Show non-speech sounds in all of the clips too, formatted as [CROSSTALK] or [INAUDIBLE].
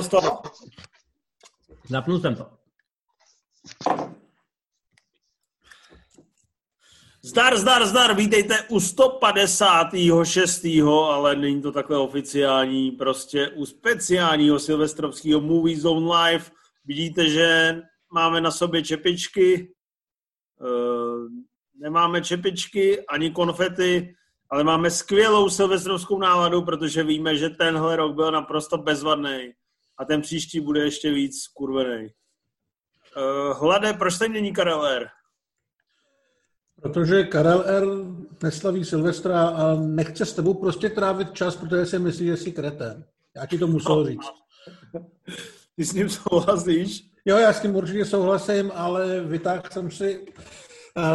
Zapnul to? Zapnul jsem to. Zdar, zdar, zdar, vítejte u 156. ale není to takhle oficiální, prostě u speciálního silvestrovského Movie Zone Live. Vidíte, že máme na sobě čepičky, uh, nemáme čepičky ani konfety, ale máme skvělou silvestrovskou náladu, protože víme, že tenhle rok byl naprosto bezvadný a ten příští bude ještě víc kurvený. Uh, Hlade, proč tady není Karel R? Protože Karel R. neslaví Silvestra a nechce s tebou prostě trávit čas, protože si myslí, že jsi kretén. Já ti to musel [LAUGHS] říct. Ty s ním souhlasíš? Jo, já s tím určitě souhlasím, ale vytáhl jsem si eh,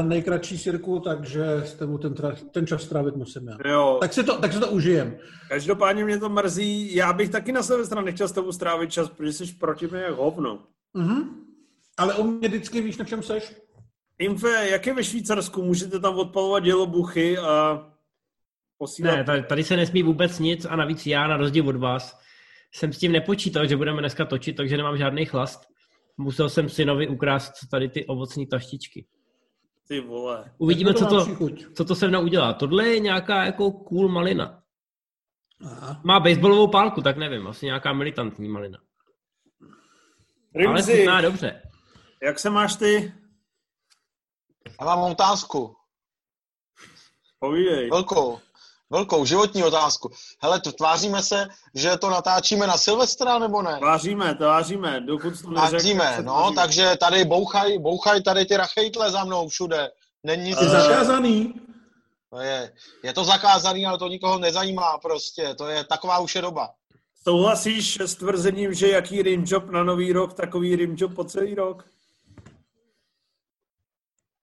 nejkratší sirku, takže s tebou ten, ten čas trávit musím já. Jo. Tak si to, tak si to užijem. Každopádně mě to mrzí. Já bych taky na Silvestra nechtěl s tebou strávit čas, protože jsi proti mě jak hovno. Mhm. Ale o mě vždycky víš, na čem seš? Infe, jak je ve Švýcarsku? Můžete tam odpalovat dělobuchy a posílat... Ne, tady, tady se nesmí vůbec nic a navíc já, na rozdíl od vás, jsem s tím nepočítal, že budeme dneska točit, takže nemám žádný chlast. Musel jsem synovi ukrást tady ty ovocní taštičky. Ty vole. Uvidíme, to co to, co to se mnou udělá. Tohle je nějaká jako cool malina. Aha. Má baseballovou pálku, tak nevím, asi nějaká militantní malina. Ale Rimzi, chutná dobře. jak se máš ty? Já mám otázku. Povídej. Velkou. Velkou životní otázku. Hele, to tváříme se, že to natáčíme na Silvestra, nebo ne? Tváříme, tváříme, dokud to neřekne. Tváříme, se no, tváříme. takže tady bouchaj, bouchaj tady ty rachejtle za mnou všude. Není Eh. zakázaný. To je, je to zakázaný, ale to nikoho nezajímá prostě. To je taková už je doba. Souhlasíš s tvrzením, že jaký rimjob na nový rok, takový rimjob po celý rok?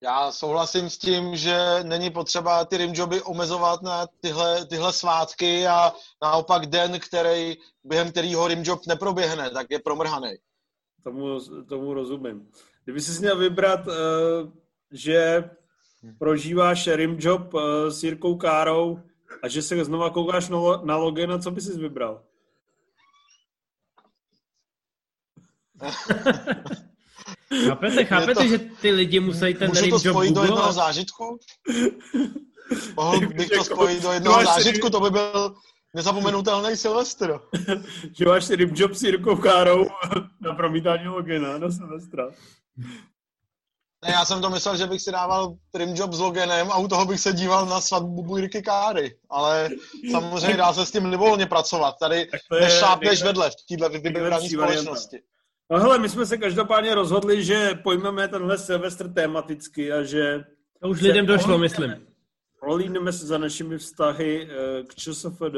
Já souhlasím s tím, že není potřeba ty rimjoby omezovat na tyhle, tyhle svátky a naopak den, který, během kterého rimjob neproběhne, tak je promrhaný. Tomu, tomu rozumím. Kdyby jsi měl vybrat, uh, že prožíváš rimjob uh, s Jirkou Károu a že se znova koukáš na, lo- na logena, co bys vybral? [LAUGHS] Chápete, chápete, to- že ty lidi musí ten Můžu to spojit do jednoho zážitku? Mohl [LAUGHS] bych to Jako, spojit do jednoho si- zážitku, to by byl nezapomenutelný Silvestr. [LAUGHS] Že máš rimjob s Jirkou Károu na promítání logena na Silvestra. Ne, já jsem to myslel, že bych si dával rimjob s logenem a u toho bych se díval na svatbu Bujrky Káry. Ale samozřejmě dá se s tím libovolně pracovat. Tady nešlápneš vedle v této vybrané společnosti. No hele, my jsme se každopádně rozhodli, že pojmeme tenhle Silvestr tematicky a že To už lidem došlo, myslím. prolídneme se za našimi vztahy eh, k ČSFD,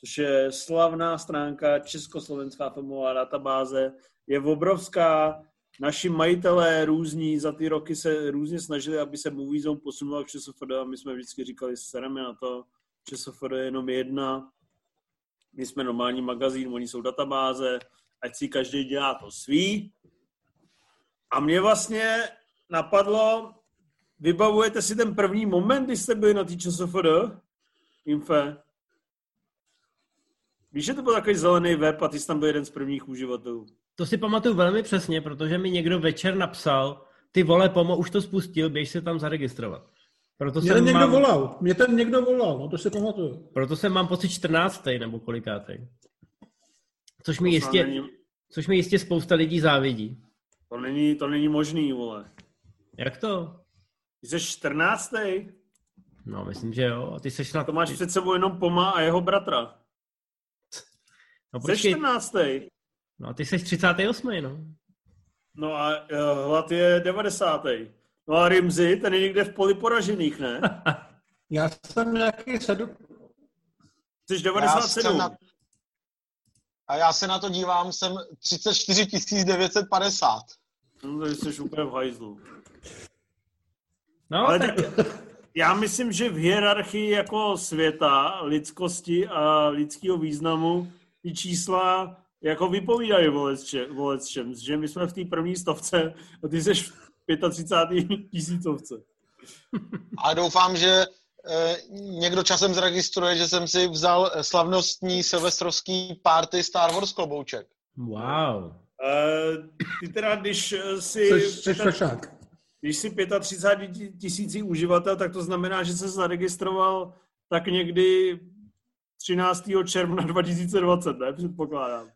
což je slavná stránka Československá filmová databáze. Je obrovská, naši majitelé různí za ty roky se různě snažili, aby se Movie Zone posunula k ČSFD a my jsme vždycky říkali, sereme na to, ČSFD je jenom jedna, my jsme normální magazín, oni jsou databáze, ať si každý dělá to svý. A mě vlastně napadlo, vybavujete si ten první moment, kdy jste byli na té ČSFD? Infe? Víš, že to byl takový zelený web a ty jsi tam byl jeden z prvních uživatelů. To si pamatuju velmi přesně, protože mi někdo večer napsal, ty vole, pomo, už to spustil, běž se tam zaregistrovat. Proto Mě jsem, ten někdo mám, volal. Mě ten někdo volal, no to si pamatuju. proto jsem mám pocit 14. nebo kolikátý. Což mi, jistě, Není, což mi jistě spousta lidí závidí. to, není, to není možný, vole. Jak to? Ty jsi 14. No, myslím, že jo. A ty seš na... To máš před sebou jenom Poma a jeho bratra. No, Jsi počkej. 14. No, a ty seš 38. no. No a uh, Hlad je 90. No a Rimzi, ten je někde v poli poražených, ne? [LAUGHS] Já jsem nějaký sedm... Jsi Já 97. jsem na, a já se na to dívám, jsem 34 950. No, takže jsi úplně v hajzlu. No, Ale tak... já myslím, že v hierarchii jako světa, lidskosti a lidského významu ty čísla jako vypovídají volec čem, že my jsme v té první stovce a ty jsi v 35. tisícovce. A doufám, že někdo časem zaregistruje, že jsem si vzal eh, slavnostní silvestrovský party Star Wars klobouček. Wow. Uh, ty teda, když eh, si... Jsi, jsi. Když si 35 tisící uživatel, tak to znamená, že se zaregistroval tak někdy 13. června 2020, ne? Předpokládám.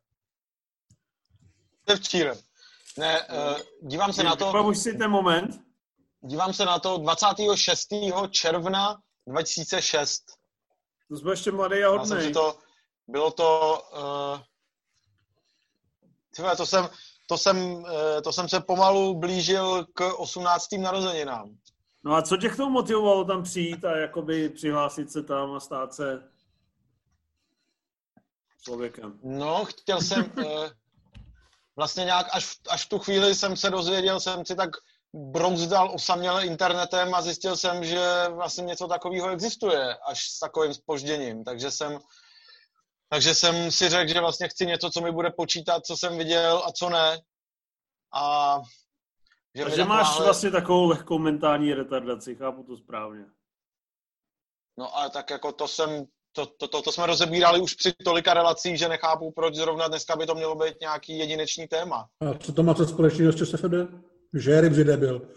Včírem. Ne, uh, dívám se na to... Pamuž si ten moment. Dívám se na to 26. června 2006. To jsme ještě mladý a hodný. Jsem to, bylo to... Uh, tyhle, to jsem, to jsem, uh, to jsem se pomalu blížil k 18. narozeninám. No a co tě k tomu motivovalo tam přijít a jakoby přihlásit se tam a stát se člověkem? No, chtěl jsem, uh, vlastně nějak až až v tu chvíli jsem se dozvěděl, jsem si tak brouzdal osaměle internetem a zjistil jsem, že vlastně něco takového existuje, až s takovým spožděním. Takže jsem, takže jsem si řekl, že vlastně chci něco, co mi bude počítat, co jsem viděl a co ne. A že Takže máš náhle... vlastně takovou lehkou mentální retardaci, chápu to správně. No ale tak jako to jsem, to, to, to, to jsme rozebírali už při tolika relacích, že nechápu, proč zrovna dneska by to mělo být nějaký jedinečný téma. A co to má co společného s ČSFD? Že je rybři debil.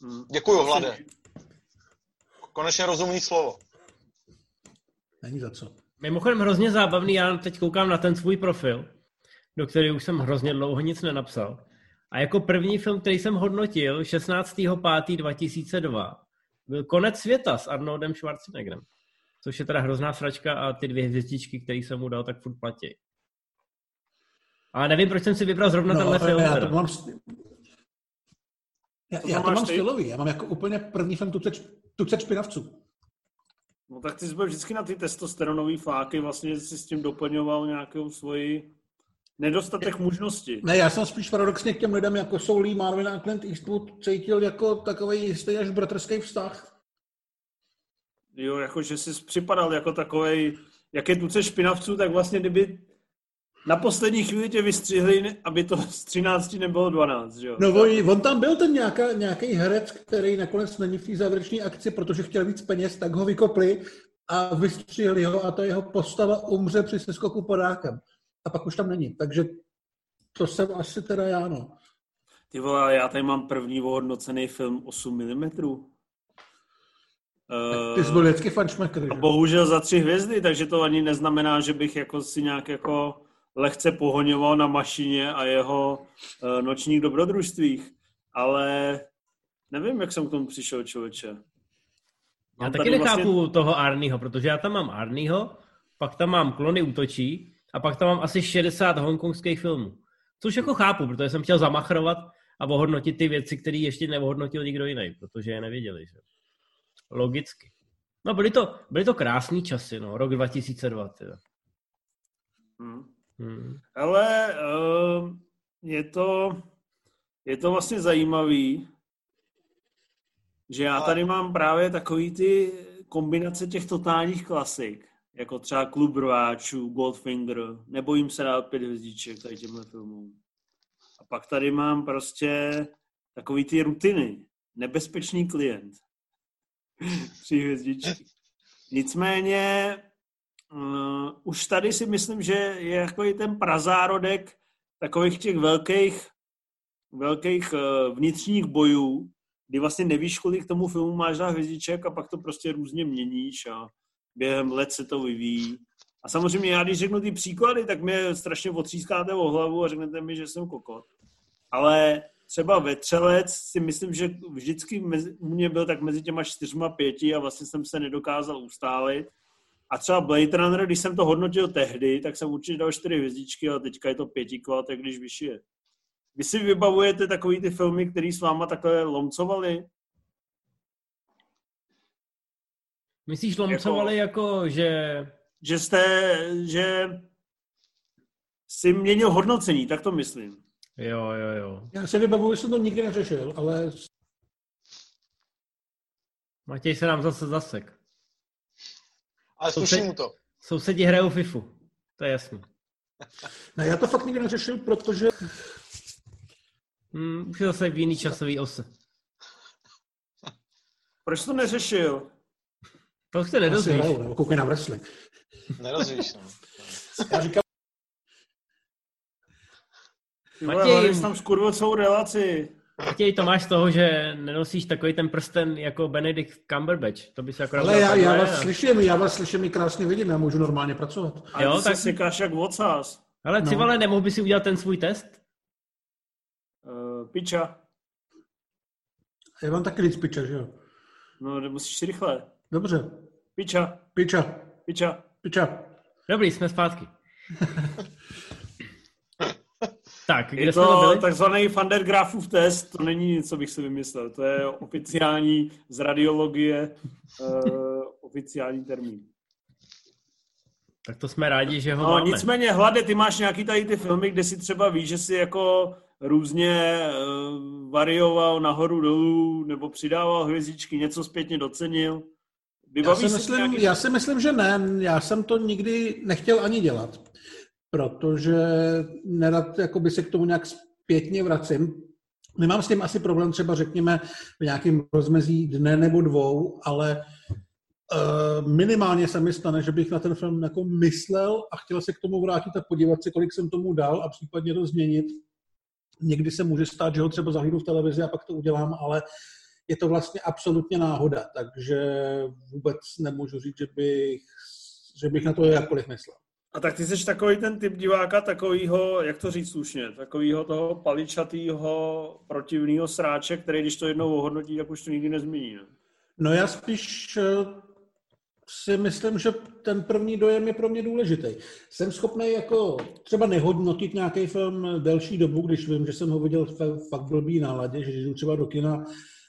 Hmm. Děkuju, Hlade. Konečně rozumný slovo. Není za co. Mimochodem hrozně zábavný, já teď koukám na ten svůj profil, do kterého už jsem hrozně dlouho nic nenapsal. A jako první film, který jsem hodnotil 16.5.2002, byl Konec světa s Arnoldem Schwarzeneggerem. Což je teda hrozná sračka a ty dvě hvězdičky, které jsem mu dal, tak furt platí. A nevím, proč jsem si vybral zrovna no, tenhle film. Já to mám, já, já to mám stylový, já mám jako úplně první film tucet, tucet špinavců. No tak ty jsi byl vždycky na ty testosteronové fáky, vlastně si s tím doplňoval nějakou svoji nedostatek možnosti. Ne, já jsem spíš paradoxně k těm lidem, jako jsou Lee Marvin a Clint Eastwood, cítil jako takový jistý až bratrský vztah. Jo, jako že jsi připadal jako takový, jak je tuce špinavců, tak vlastně kdyby na poslední chvíli tě vystřihli, aby to z 13 nebylo 12, jo? No on, on tam byl ten nějaká, nějaký herec, který nakonec není v té závěrečné akci, protože chtěl víc peněz, tak ho vykopli a vystřihli ho a ta jeho postava umře při seskoku podákem. A pak už tam není. Takže to jsem asi teda já, no. Ty vole, já tady mám první ohodnocený film 8 mm. Ty jsi byl vždycky fanšmekr, Bohužel za tři hvězdy, takže to ani neznamená, že bych jako si nějak jako lehce pohoňoval na mašině a jeho uh, nočních dobrodružstvích, ale nevím, jak jsem k tomu přišel, člověče. Já mám taky nechápu vlastně... toho Arního, protože já tam mám Arního, pak tam mám Klony útočí a pak tam mám asi 60 hongkongských filmů. Což jako chápu, protože jsem chtěl zamachrovat a ohodnotit ty věci, které ještě neohodnotil nikdo jiný, protože je nevěděli. Že? Logicky. No byly to, byly to krásné časy, no, rok 2002. Teda. Hmm. Hmm. Ale uh, je to, je to vlastně zajímavý, že já tady mám právě takový ty kombinace těch totálních klasik, jako třeba Klub rváčů, Goldfinger, nebojím se dát pět hvězdiček tady těmhle filmům. A pak tady mám prostě takový ty rutiny, nebezpečný klient, [LAUGHS] tři hvězdičky. Nicméně uh, už tady si myslím, že je jako i ten prazárodek takových těch velkých, velkých uh, vnitřních bojů, kdy vlastně nevíš, kolik k tomu filmu máš dát hvězdiček a pak to prostě různě měníš a během let se to vyvíjí. A samozřejmě já, když řeknu ty příklady, tak mě strašně otřískáte o hlavu a řeknete mi, že jsem kokot. Ale třeba vetřelec si myslím, že vždycky mezi, u mě byl tak mezi těma čtyřma pěti a vlastně jsem se nedokázal ustálit. A třeba Blade Runner, když jsem to hodnotil tehdy, tak jsem určitě dal čtyři hvězdičky, ale teďka je to pětikval, tak když vyšije. Vy si vybavujete takový ty filmy, které s váma takhle lomcovali? Myslíš lomcovali jako, jako že... Že jste, že si měnil hodnocení, tak to myslím. Jo, jo, jo. Já se vybavuju, že jsem to nikdy neřešil, ale... Matěj se nám zase zasek. Ale sluší mu to. Sousedí hrajou FIFU, to je jasný. Ne, já to fakt nikdy neřešil, protože... Hmm, už je zase v jiný časový ose. Proč to neřešil? To se nedozvíš. Koukej na wrestling. Nerozvíš, no. Já říkám, Matěj, tam skurvil celou relaci. Matěj, to máš z toho, že nenosíš takový ten prsten jako Benedict Cumberbatch. To by se akorát... Ale já, já vás a... slyším, já vás slyším i krásně vidím, já můžu normálně pracovat. A jo, tak si káš jak vocás. Ale no. Nemohl by si udělat ten svůj test? Uh, piča. Já vám taky říct piča, že jo? No, musíš rychle. Dobře. Piča. Piča. Piča. Piča. Dobrý, jsme zpátky. [LAUGHS] tak, kde je to byli? takzvaný Fandergrafův test, to není nic, co bych si vymyslel. To je oficiální z radiologie uh, oficiální termín. Tak to jsme rádi, že ho no, máme. Nicméně, Hlade, ty máš nějaký tady ty filmy, kde si třeba víš, že si jako různě uh, varioval nahoru dolů, nebo přidával hvězdičky, něco zpětně docenil. já si, myslím, nějaký... já si myslím, že ne. Já jsem to nikdy nechtěl ani dělat, protože nerad jakoby se k tomu nějak zpětně vracím. Nemám s tím asi problém třeba, řekněme, v nějakém rozmezí dne nebo dvou, ale uh, minimálně se mi stane, že bych na ten film jako myslel a chtěl se k tomu vrátit a podívat se, kolik jsem tomu dal a případně to změnit. Někdy se může stát, že ho třeba zahlídnu v televizi a pak to udělám, ale je to vlastně absolutně náhoda, takže vůbec nemůžu říct, že bych, že bych na to jakkoliv myslel. A tak ty jsi takový ten typ diváka, takovýho, jak to říct slušně, takovýho toho paličatýho protivného sráče, který když to jednou ohodnotí, tak už to nikdy nezmění. Ne? No já spíš eh, si myslím, že ten první dojem je pro mě důležitý. Jsem schopný jako třeba nehodnotit nějaký film delší dobu, když vím, že jsem ho viděl v fakt blbý náladě, že jdu třeba do kina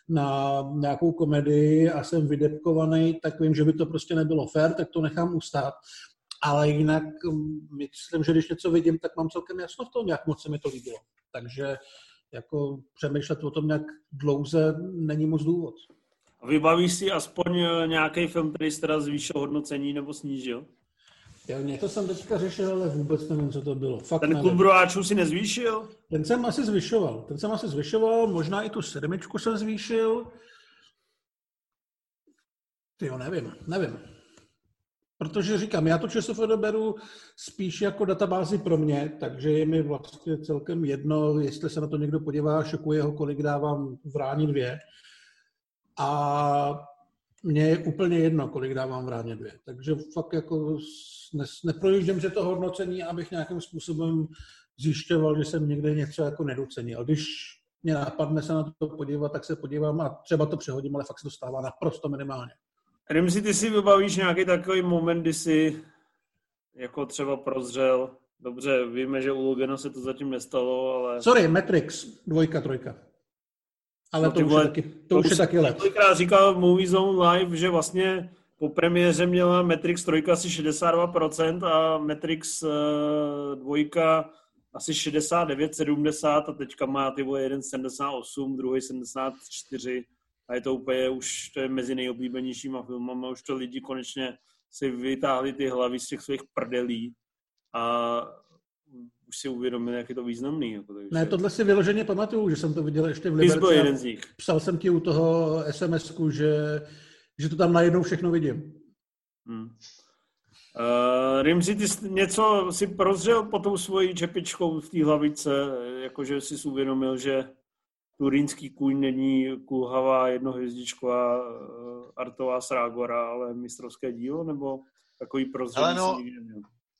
na nějakou komedii a jsem vydepkovaný, tak vím, že by to prostě nebylo fér, tak to nechám ustát. Ale jinak mm, myslím, že když něco vidím, tak mám celkem jasno v tom, jak moc se mi to líbilo. Takže jako přemýšlet o tom nějak dlouze není moc důvod. A vybavíš si aspoň eh, nějaký film, který jsi teda zvýšil hodnocení nebo snížil? Já něco jsem teďka řešil, ale vůbec nevím, co to bylo. Fakt Ten klub broáčů si nezvýšil? Ten jsem asi zvyšoval. Ten jsem asi zvyšoval, možná i tu sedmičku jsem zvýšil. Ty jo, nevím, nevím. Protože říkám, já to časově beru spíš jako databázi pro mě, takže je mi vlastně celkem jedno, jestli se na to někdo podívá, šokuje ho, kolik dávám v ráni dvě. A mně je úplně jedno, kolik dávám v ráně dvě. Takže fakt jako ne, neprojíždím se to hodnocení, abych nějakým způsobem zjišťoval, že jsem někde něco jako nedocenil. Když mě napadne se na to podívat, tak se podívám a třeba to přehodím, ale fakt se to stává naprosto minimálně. Si ty si vybavíš nějaký takový moment, kdy jsi jako třeba prozřel, dobře, víme, že u Logana se to zatím nestalo, ale... Sorry, Matrix, dvojka, trojka. Ale no, to, už je taky, to, to už je taky let. Několikrát říkal Movie Zone Live, že vlastně po premiéře měla Matrix 3 asi 62% a Matrix 2 uh, asi 69, 70 a teďka má ty vole jeden 78, druhý 74 a je to úplně už, to je mezi nejoblíbenějšíma filmama, už to lidi konečně si vytáhli ty hlavy z těch svých prdelí a už si uvědomil, jak je to významný. Jako, takže... Ne, tohle si vyloženě pamatuju, že jsem to viděl ještě v Liberci. byl jeden z nich. Psal jsem ti u toho sms že, že to tam najednou všechno vidím. Hmm. Uh, Rimzi, ty jsi něco si prozřel po tou svojí čepičkou v té hlavice, jakože jsi si uvědomil, že turínský kůň není kulhavá jednohvězdičková uh, artová srágora, ale mistrovské dílo, nebo takový prozřel no,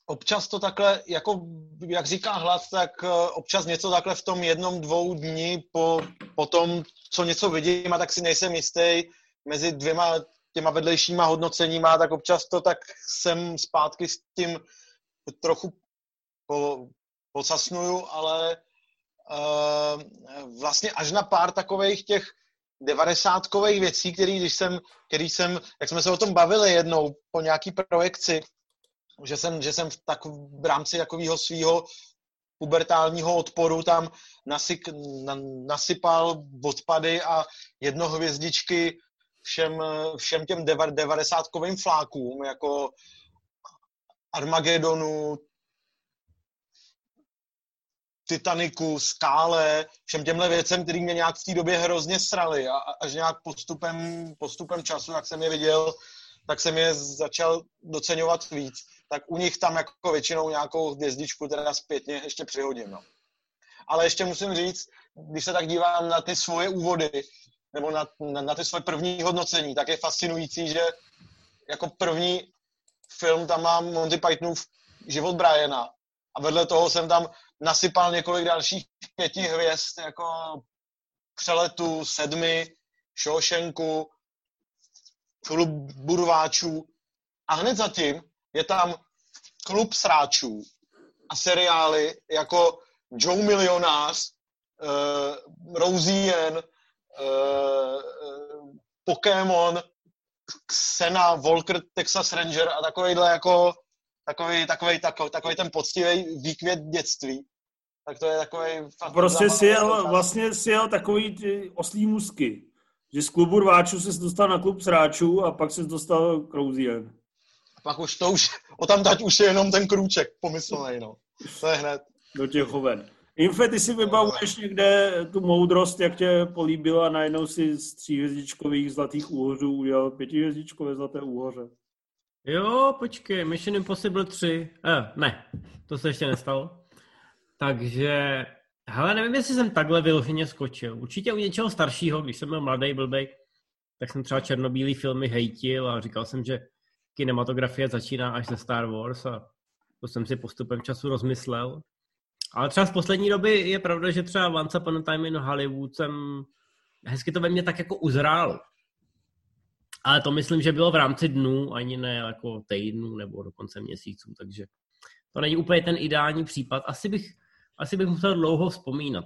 občas to takhle, jako jak říká hlad, tak eh, občas něco takhle v tom jednom, dvou dní po, po tom, co něco vidím a tak si nejsem jistý mezi dvěma těma vedlejšíma hodnoceníma, tak občas to tak jsem zpátky s tím trochu po, posasnuju, ale vlastně až na pár takových těch devadesátkových věcí, který, když jsem, který jsem, jak jsme se o tom bavili jednou po nějaký projekci, že jsem, že jsem v, tak, v rámci takového svého pubertálního odporu tam nasyk, na, nasypal odpady a jednohvězdičky všem, všem těm devadesátkovým flákům, jako Armagedonu, Titaniku, Skále, všem těmhle věcem, který mě nějak v té době hrozně srali a až nějak postupem, postupem času, jak jsem je viděl, tak jsem je začal doceňovat víc tak u nich tam jako většinou nějakou hvězdičku teda zpětně ještě přihodím. No. ale ještě musím říct, když se tak dívám na ty svoje úvody, nebo na, na, na ty svoje první hodnocení, tak je fascinující, že jako první film tam mám Monty Pythonův život Briana a vedle toho jsem tam nasypal několik dalších pěti hvězd, jako přeletu, sedmi, Shawshanku, klub burváčů a hned zatím je tam klub sráčů a seriály jako Joe Milionář, uh, Roseanne, uh, Pokémon, Xena, Volker, Texas Ranger a takovýhle jako takový, takový, takový, takový ten poctivý výkvět dětství. Tak to je takový... Prostě si jel, vlastně si jel takový ty oslí musky. Že z klubu rváčů se dostal na klub sráčů a pak se dostal k. A pak už to už, [LAUGHS] o tam dať už je jenom ten krůček pomyslnej, no. To je hned. Do těch hoven. Infe, ty si vybavuješ někde tu moudrost, jak tě políbilo a najednou si z tříhvězdičkových zlatých úhořů udělal pětihvězdičkové zlaté úhoře. Jo, počkej, Mission Impossible 3. Eh, ne, to se ještě nestalo. Takže, hele, nevím, jestli jsem takhle vyloženě skočil. Určitě u něčeho staršího, když jsem byl mladý, blbej, tak jsem třeba černobílý filmy hejtil a říkal jsem, že kinematografie začíná až ze Star Wars a to jsem si postupem času rozmyslel. Ale třeba z poslední doby je pravda, že třeba Once Upon a Time in Hollywood jsem hezky to ve mně tak jako uzrál. Ale to myslím, že bylo v rámci dnů, ani ne jako týdnů nebo dokonce měsíců, takže to není úplně ten ideální případ. Asi bych, asi bych musel dlouho vzpomínat.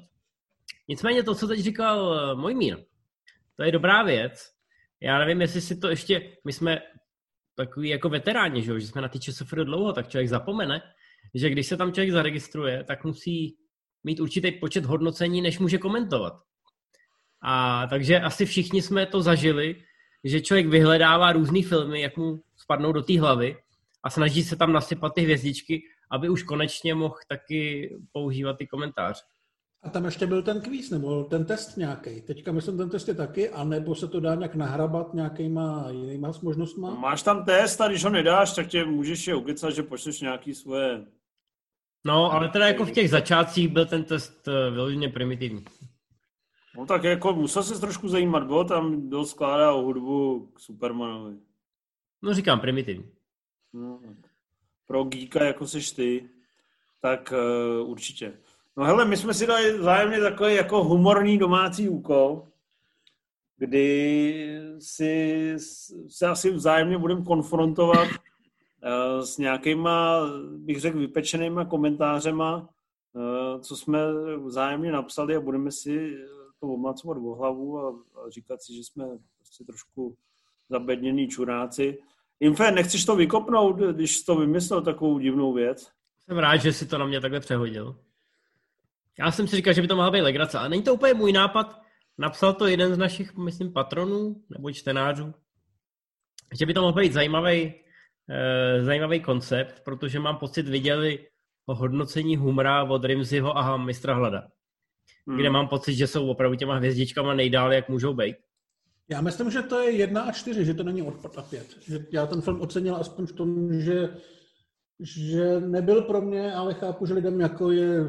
Nicméně to, co teď říkal eh, můj mír, to je dobrá věc. Já nevím, jestli si to ještě, my jsme takový jako veteráni, že, že jsme na ty ČSFR dlouho, tak člověk zapomene, že když se tam člověk zaregistruje, tak musí mít určitý počet hodnocení, než může komentovat. A takže asi všichni jsme to zažili, že člověk vyhledává různé filmy, jak mu spadnou do té hlavy a snaží se tam nasypat ty hvězdičky, aby už konečně mohl taky používat ty komentáře. A tam ještě byl ten kvíz, nebo ten test nějaký. Teďka myslím, ten test je taky, anebo se to dá nějak nahrabat nějakýma jinýma možnostma? Máš tam test a když ho nedáš, tak tě můžeš je ukecat, že pošleš nějaký svoje... No, ale teda jako v těch začátcích byl ten test eh, vyloženě primitivní. No tak jako musel se trošku zajímat, bylo tam dost skládá hudbu k Supermanovi. No říkám primitivní. No, pro geeka jako seš ty, tak uh, určitě. No hele, my jsme si dali zájemně takový jako humorný domácí úkol, kdy si se asi vzájemně budeme konfrontovat uh, s nějakýma, bych řekl, vypečenýma komentářema, uh, co jsme vzájemně napsali a budeme si to omlacovat o hlavu a, a říkat si, že jsme prostě trošku zabednění čuráci. Infe, nechceš to vykopnout, když jsi to vymyslel takovou divnou věc? Jsem rád, že si to na mě takhle přehodil. Já jsem si říkal, že by to mohla být legrace, ale není to úplně můj nápad. Napsal to jeden z našich, myslím, patronů nebo čtenářů, že by to mohl být zajímavý, eh, zajímavý koncept, protože mám pocit, viděli o hodnocení humora od Rimziho a mistra Hlada hmm. kde mám pocit, že jsou opravdu těma hvězdičkama nejdále, jak můžou být. Já myslím, že to je jedna a čtyři, že to není odpad a pět. Že já ten film ocenil aspoň v tom, že, že nebyl pro mě, ale chápu, že lidem jako je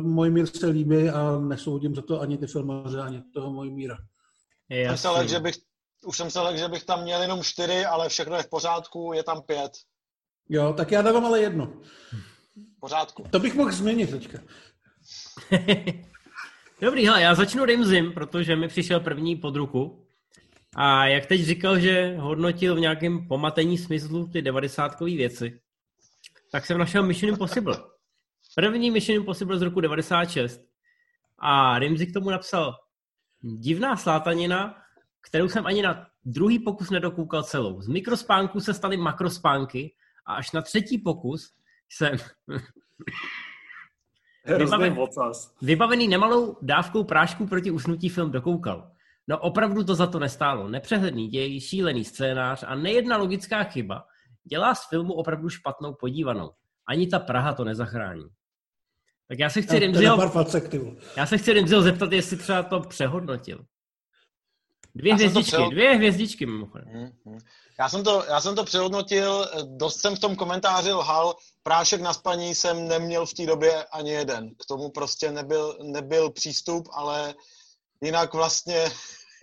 můj mír se líbí a nesoudím za to ani ty filmaře, ani toho můj míra. Já jsem se že bych, už jsem se lek, že bych tam měl jenom čtyři, ale všechno je v pořádku, je tam pět. Jo, tak já dávám ale jedno. V pořádku. To bych mohl změnit teďka. [LAUGHS] Dobrý, hele, já začnu Rimzim, protože mi přišel první pod ruku. A jak teď říkal, že hodnotil v nějakém pomatení smyslu ty devadesátkové věci, tak jsem našel Mission Impossible. První Mission Impossible z roku 96. A Rimzi k tomu napsal divná slátanina, kterou jsem ani na druhý pokus nedokoukal celou. Z mikrospánku se staly makrospánky a až na třetí pokus jsem Vybaven, vybavený nemalou dávkou prášků proti usnutí film dokoukal. No opravdu to za to nestálo. Nepřehledný děj, šílený scénář a nejedna logická chyba dělá z filmu opravdu špatnou podívanou. Ani ta Praha to nezachrání. Tak já se chci Rimziho, já se chci Rimziho zeptat, jestli třeba to přehodnotil. Dvě hvězdičky, přehod... dvě hvězdičky mimochodem. Mm-hmm. Já jsem, to, já jsem to přehodnotil, dost jsem v tom komentáři lhal, prášek na spaní jsem neměl v té době ani jeden. K tomu prostě nebyl, nebyl přístup, ale jinak vlastně,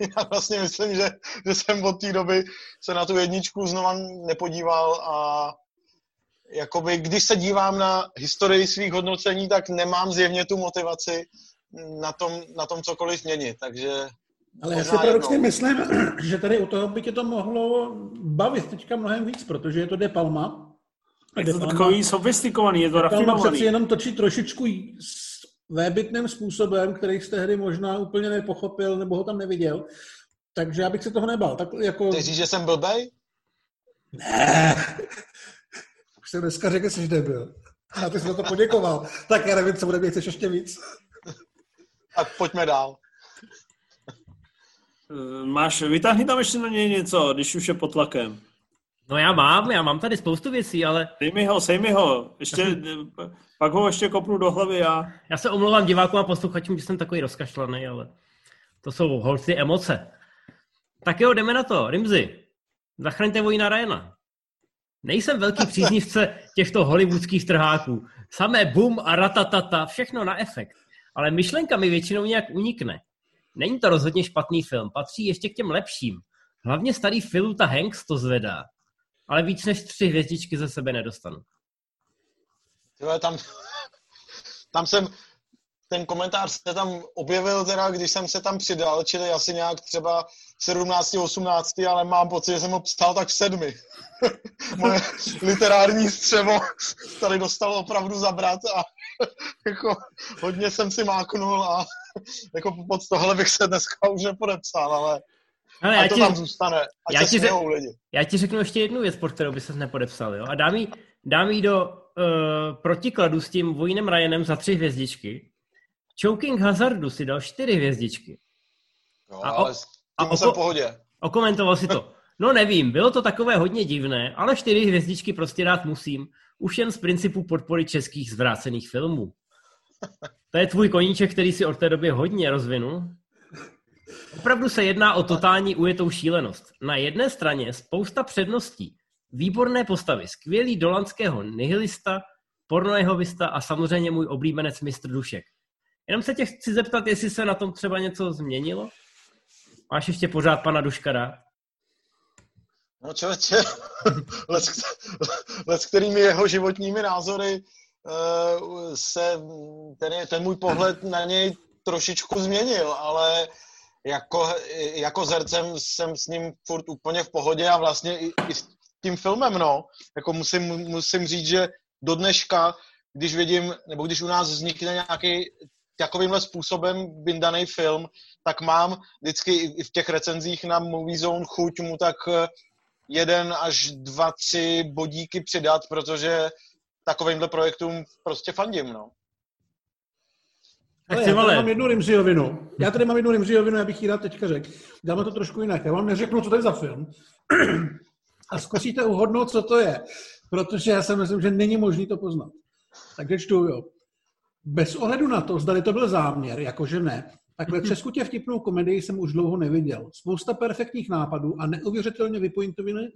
[LAUGHS] já vlastně myslím, že, že jsem od té doby se na tu jedničku znova nepodíval a jakoby, když se dívám na historii svých hodnocení, tak nemám zjevně tu motivaci na tom, na tom cokoliv měnit, takže ale já si paradoxně myslím, [CLEARS THROAT] že tady u toho by tě to mohlo bavit teďka mnohem víc, protože je to De Palma. Je to takový sofistikovaný, je to rafinovaný. Palma přeci jenom točí trošičku vébytným způsobem, který jste hry možná úplně nepochopil nebo ho tam neviděl. Takže já bych se toho nebal. Tak jako... Ty říš, že jsem blbej? Ne. [LAUGHS] Už jsem dneska řekl, že jsi nebyl. A ty jsi to poděkoval. Tak já nevím, co bude, chceš ještě víc. Tak pojďme dál. Máš, vytáhni tam ještě na něj něco, když už je pod tlakem. No já mám, já mám tady spoustu věcí, ale... Sej mi ho, sej mi ho. Ještě, eh, [LAUGHS] pak ho ještě kopnu do hlavy já. Já se omlouvám divákům a posluchačům, že jsem takový rozkašlaný, ale to jsou holci emoce. Tak jo, jdeme na to. Rimzy, zachraňte vojna Ryana. Nejsem velký [LAUGHS] příznivce těchto hollywoodských trháků. Samé bum a ratatata, všechno na efekt. Ale myšlenka mi většinou nějak unikne. Není to rozhodně špatný film, patří ještě k těm lepším. Hlavně starý Phil ta Hanks to zvedá. Ale víc než tři hvězdičky ze sebe nedostanu. Tyhle, tam, tam jsem, ten komentář se tam objevil teda, když jsem se tam přidal, čili asi nějak třeba 17, 18, ale mám pocit, že jsem ho psal tak v sedmi. [LAUGHS] Moje literární střevo tady dostalo opravdu zabrat a [LAUGHS] jako hodně jsem si máknul a [LAUGHS] jako pod tohle bych se dneska už nepodepsal, ale ale já to ti, tam zůstane, já ti, řek, já ti řeknu ještě jednu věc, pod kterou by se nepodepsal, jo? A dám jí, dám jí do uh, protikladu s tím Vojnem Ryanem za tři hvězdičky. Choking Hazardu si dal čtyři hvězdičky. No, a, ale a oko, pohodě. Okomentoval si to. No nevím, bylo to takové hodně divné, ale čtyři hvězdičky prostě dát musím. Už jen z principu podpory českých zvrácených filmů. To je tvůj koníček, který si od té doby hodně rozvinul. Opravdu se jedná o totální ujetou šílenost. Na jedné straně spousta předností, výborné postavy, skvělý dolanského nihilista, pornojehovista a samozřejmě můj oblíbenec mistr Dušek. Jenom se tě chci zeptat, jestli se na tom třeba něco změnilo? Máš ještě pořád pana Duška rád? No člověče, s [LAUGHS] kterými jeho životními názory uh, se ten, ten můj pohled na něj trošičku změnil, ale jako, jako zercem jsem s ním furt úplně v pohodě a vlastně i, i s tím filmem, no. Jako musím, musím říct, že do dneška, když vidím, nebo když u nás vznikne nějaký takovýmhle způsobem vyndaný film, tak mám vždycky i v těch recenzích na Movie Zone chuť mu tak eh, jeden až dva, tři bodíky přidat, protože takovýmhle projektům prostě fandím, no. Ale já tady mám jednu Rimziovinu. Já tady mám jednu Rimziovinu, já bych ji rád teďka řekl. Dáme to trošku jinak. Já vám neřeknu, co to je za film. [CLEARS THROAT] A zkusíte uhodnout, co to je. Protože já si myslím, že není možný to poznat. Takže čtu, jo. Bez ohledu na to, zda to byl záměr, jakože ne, Takhle přeskutě vtipnou komedii jsem už dlouho neviděl. Spousta perfektních nápadů a neuvěřitelně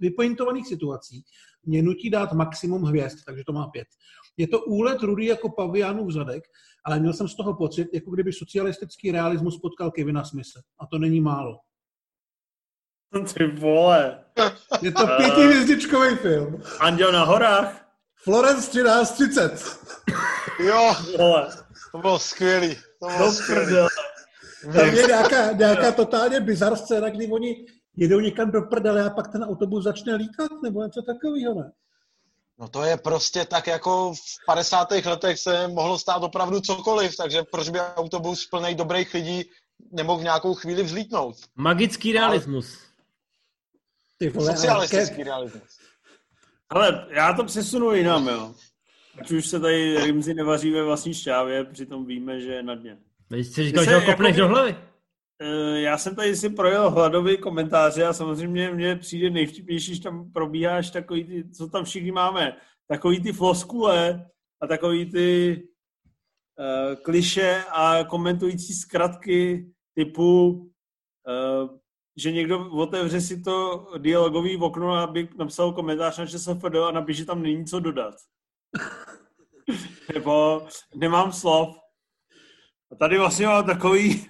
vypointovaných situací mě nutí dát maximum hvězd, takže to má pět. Je to úlet rudy jako paviánů v zadek, ale měl jsem z toho pocit, jako kdyby socialistický realismus potkal Kevina Smise. A to není málo. Ty vole. Je to pětihvězdičkový film. Anděl na horách. Florence 1330. Jo, vole. to bylo skvělý. To bylo skvělý. Tam je nějaká, nějaká totálně bizar scéna, kdy oni jedou někam do prdele a pak ten autobus začne lítat, nebo něco takového, ne? No to je prostě tak, jako v 50. letech se mohlo stát opravdu cokoliv, takže proč by autobus plný dobrých lidí nemohl v nějakou chvíli vzlítnout? Magický realismus. Ty vole, Socialistický ke... realismus. Ale já to přesunu jinam, jo. Ať už se tady Rimzi nevaří ve vlastní šťávě, přitom víme, že je na dně. Vy jsi říkal, že ho kopneš jako, do hlavy. Eh, já jsem tady si projel hladový komentáře a samozřejmě mně přijde nejvtipnější, že tam probíháš takový ty, co tam všichni máme, takový ty floskule a takový ty uh, kliše a komentující zkratky typu uh, že někdo otevře si to dialogový okno, aby napsal komentář na ČSFD a napíše, tam není co dodat. [LAUGHS] Nebo nemám slov. A tady vlastně mám takový,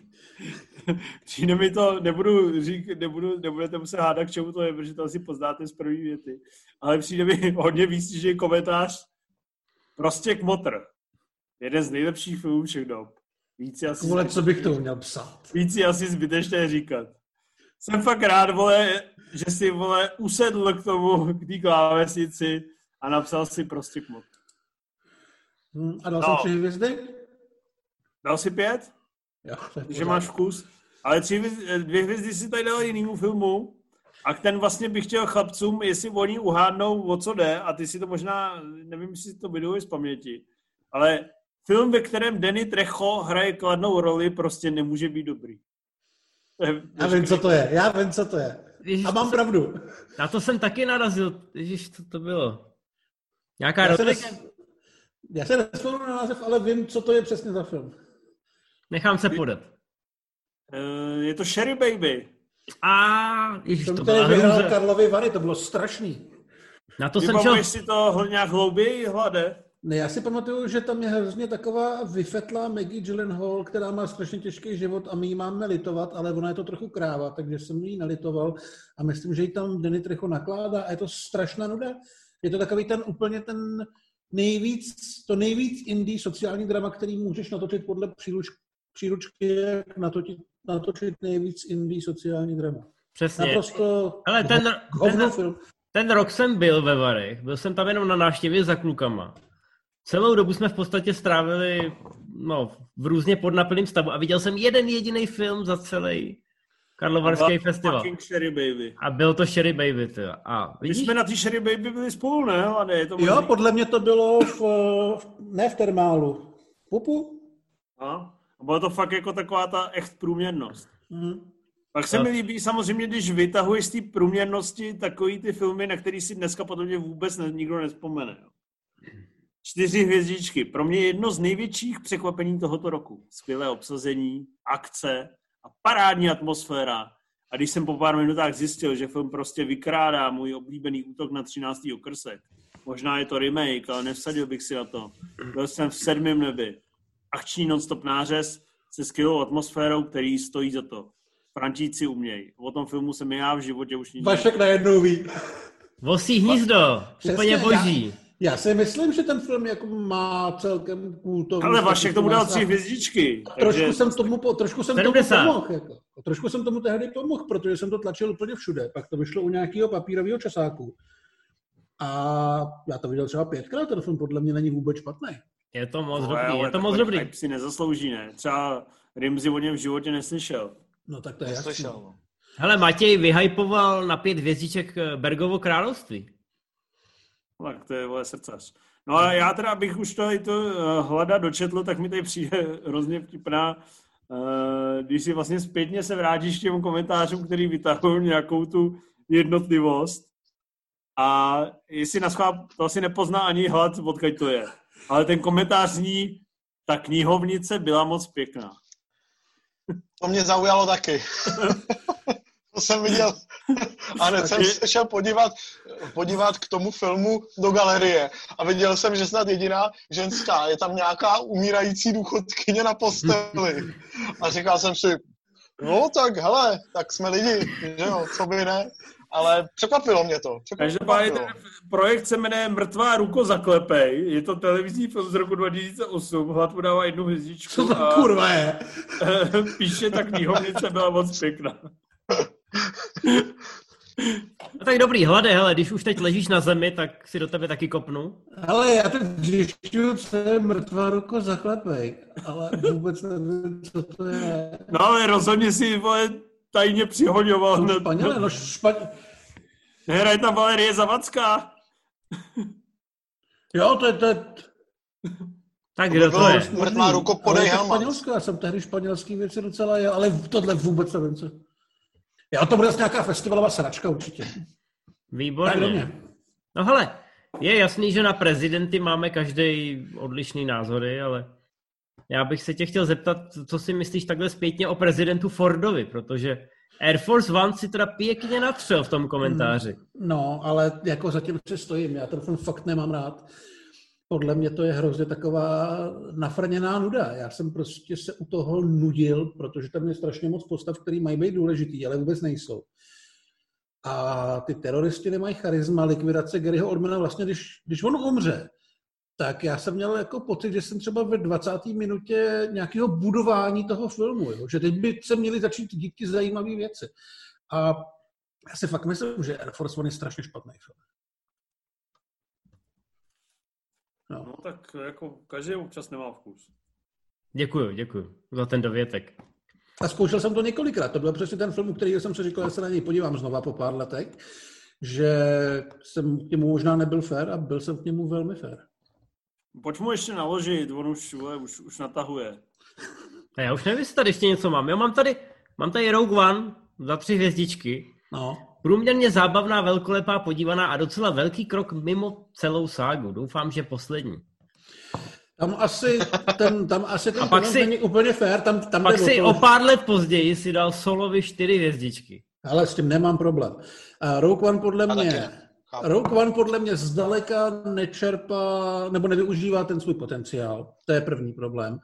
[LAUGHS] přijde mi to, nebudu říkat, nebudu, nebudete muset hádat, k čemu to je, protože to asi poznáte z první věty. Ale přijde mi [LAUGHS] hodně výstižný komentář prostě k motr. Jeden z nejlepších filmů všech dob. Víc asi Vole, co bych to měl psát? Víc je asi zbytečné říkat. Jsem fakt rád, vole, že si, vole, usedl k tomu, k té klávesnici a napsal si prostě kmot. Hmm, a dal no. jsem tři hvězdy? Dal si pět? Jo, že máš vkus. Ale tři, dvě hvězdy si tady dal jinému filmu. A ten vlastně bych chtěl chlapcům, jestli oni uhádnou, o co jde, a ty si to možná, nevím, jestli si to vyduješ z paměti, ale film, ve kterém Danny Trecho hraje kladnou roli, prostě nemůže být dobrý. Je, já vím, co to je. Já vím, co to je. Ježiš, a mám to pravdu. Na to jsem taky narazil. Ježíš, co to bylo? Nějaká já, se nes... já se nespomínám na název, ale vím, co to je přesně za film. Nechám se podat. Uh, je to Sherry Baby. A ježiš, to, to bylo vyhrál Karlovy Vary, to bylo strašný. Na to jsem chtěl... si to nějak hlouběji, hlade? Ne, já si pamatuju, že tam je hrozně taková vyfetlá Maggie Gyllenhaal, která má strašně těžký život a my ji máme litovat, ale ona je to trochu kráva, takže jsem jí nelitoval a myslím, že ji tam Denny Trecho nakládá a je to strašná nuda. Je to takový ten úplně ten nejvíc, to nejvíc indie sociální drama, který můžeš natočit podle příruč, příručky, jak natočit, natočit nejvíc indie sociální drama. Přesně. Naprosto Ale ten, ten, film. ten rok jsem byl ve Varech, byl jsem tam jenom na návštěvě za klukama. Celou dobu jsme v podstatě strávili no, v různě podnapilném stavu a viděl jsem jeden jediný film za celý Karlovarský festival. Sherry Baby. A byl to Sherry Baby, ty. A vidíš? My jsme na té Sherry Baby byli spolu, ne? Ale je to možný? jo, podle mě to bylo v, ne v termálu. Pupu? A? Bylo to fakt jako taková ta echt průměrnost. Mm. Pak se mi líbí samozřejmě, když vytahuješ z té průměrnosti takový ty filmy, na který si dneska podle vůbec ne, nikdo nespomene. Jo. Čtyři hvězdičky. Pro mě jedno z největších překvapení tohoto roku. Skvělé obsazení, akce a parádní atmosféra. A když jsem po pár minutách zjistil, že film prostě vykrádá můj oblíbený útok na 13. okrsek, možná je to remake, ale nevsadil bych si na to. Byl jsem v sedmém nebi. Akční non-stop nářez se skvělou atmosférou, který stojí za to. Frantíci umějí. O tom filmu jsem já v životě už nic. Vašek najednou ví. Vosí hnízdo, úplně boží. Já, já si myslím, že ten film jako má celkem kultovní... Ale Vašek tomu dal tři hvězdičky. Takže... Trošku jsem tomu, trošku jsem tomu pomohl. Jako. Trošku jsem tomu tehdy pomohl, protože jsem to tlačil úplně všude. Pak to vyšlo u nějakého papírového časáku. A já to viděl třeba pětkrát, ten film podle mě není vůbec špatný. Je to moc no, dobrý, je to moc dobrý. si nezaslouží, ne? Třeba Rimzi o něm v životě neslyšel. No tak to je jasný. No. Hele, Matěj vyhypoval na pět hvězdiček Bergovo království. Tak to je vole srdcař. No a já teda, abych už to, to uh, hlada dočetl, tak mi tady přijde [LAUGHS] hrozně vtipná, uh, když si vlastně zpětně se vrátíš k těm komentářům, který vytahují nějakou tu jednotlivost. A jestli na schvál, to asi nepozná ani hlad, odkud to je. Ale ten komentář zní, ta knihovnice byla moc pěkná. To mě zaujalo taky. [LAUGHS] to jsem viděl a hned jsem se šel podívat, podívat k tomu filmu do galerie a viděl jsem, že snad jediná ženská, je tam nějaká umírající důchodkyně na posteli. A říkal jsem si, no tak hele, tak jsme lidi, že jo, co by ne. Ale překvapilo mě to. Každopádně ten projekt se jmenuje Mrtvá ruko zaklepej. Je to televizní film z roku 2008. Hlad mu dává jednu hvězdičku. Co to kurva je? Píše, ta knihovnice byla moc pěkná. No tak dobrý, hlade, hele, když už teď ležíš na zemi, tak si do tebe taky kopnu. Ale já teď zjišťuju, co je mrtvá ruko zaklepej, ale vůbec nevím, co to je. No ale rozhodně si, vole, tajně přihoňoval. No, Španěle, no špaň... Nehraje tam Valerie Zavacká. jo, to je, to je... Tak kdo to je? Mrtvá ruko podej Španělsko, já jsem tehdy španělský věci docela, je, ale tohle vůbec nevím, co. Jo, to bude nějaká festivalová sračka určitě. Výborně. No hele, je jasný, že na prezidenty máme každý odlišný názory, ale já bych se tě chtěl zeptat, co si myslíš takhle zpětně o prezidentu Fordovi, protože Air Force One si teda pěkně natřel v tom komentáři. No, ale jako zatím se stojím, já ten fakt nemám rád. Podle mě to je hrozně taková nafrněná nuda. Já jsem prostě se u toho nudil, protože tam je strašně moc postav, které mají být důležitý, ale vůbec nejsou. A ty teroristi nemají charisma, likvidace Garyho Ormana vlastně, když, když on umře, tak já jsem měl jako pocit, že jsem třeba ve 20. minutě nějakého budování toho filmu, jo? že teď by se měly začít díky zajímavé věci. A já si fakt myslím, že Air Force One je strašně špatný film. No. no tak jako každý občas nemá vkus. Děkuju, děkuju za ten dovětek. A zkoušel jsem to několikrát. To byl přesně ten film, který jsem si říkal, že se na něj podívám znova po pár letech, že jsem k němu možná nebyl fér a byl jsem k němu velmi fér. Pojď mu ještě naložit, on už, už, už natahuje. [LAUGHS] A já už nevím, jestli tady ještě něco mám. Já mám tady, mám tady Rogue One za tři hvězdičky. No. Průměrně zábavná, velkolepá, podívaná a docela velký krok mimo celou ságu. Doufám, že poslední. Tam asi [LAUGHS] ten, tam asi ten a pak si, není úplně fér. Tam, tam pak si o pár let později si dal Solovi čtyři hvězdičky. Ale s tím nemám problém. A Rogue One podle mě, Rogue One podle mě zdaleka nečerpá nebo nevyužívá ten svůj potenciál. To je první problém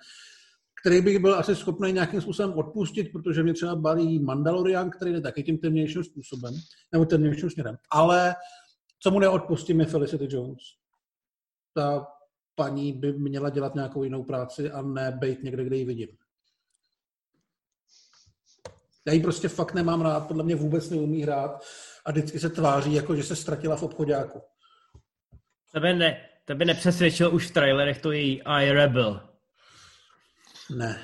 který bych byl asi schopný nějakým způsobem odpustit, protože mě třeba baví Mandalorian, který jde taky tím temnějším způsobem, nebo temnějším směrem. Ale co mu neodpustím je Felicity Jones. Ta paní by měla dělat nějakou jinou práci a ne být někde, kde ji vidím. Já ji prostě fakt nemám rád, podle mě vůbec neumí hrát a vždycky se tváří, jako že se ztratila v obchodáku. Tebe, ne, tebe nepřesvědčil už v trailerech to její I Rebel. Ne.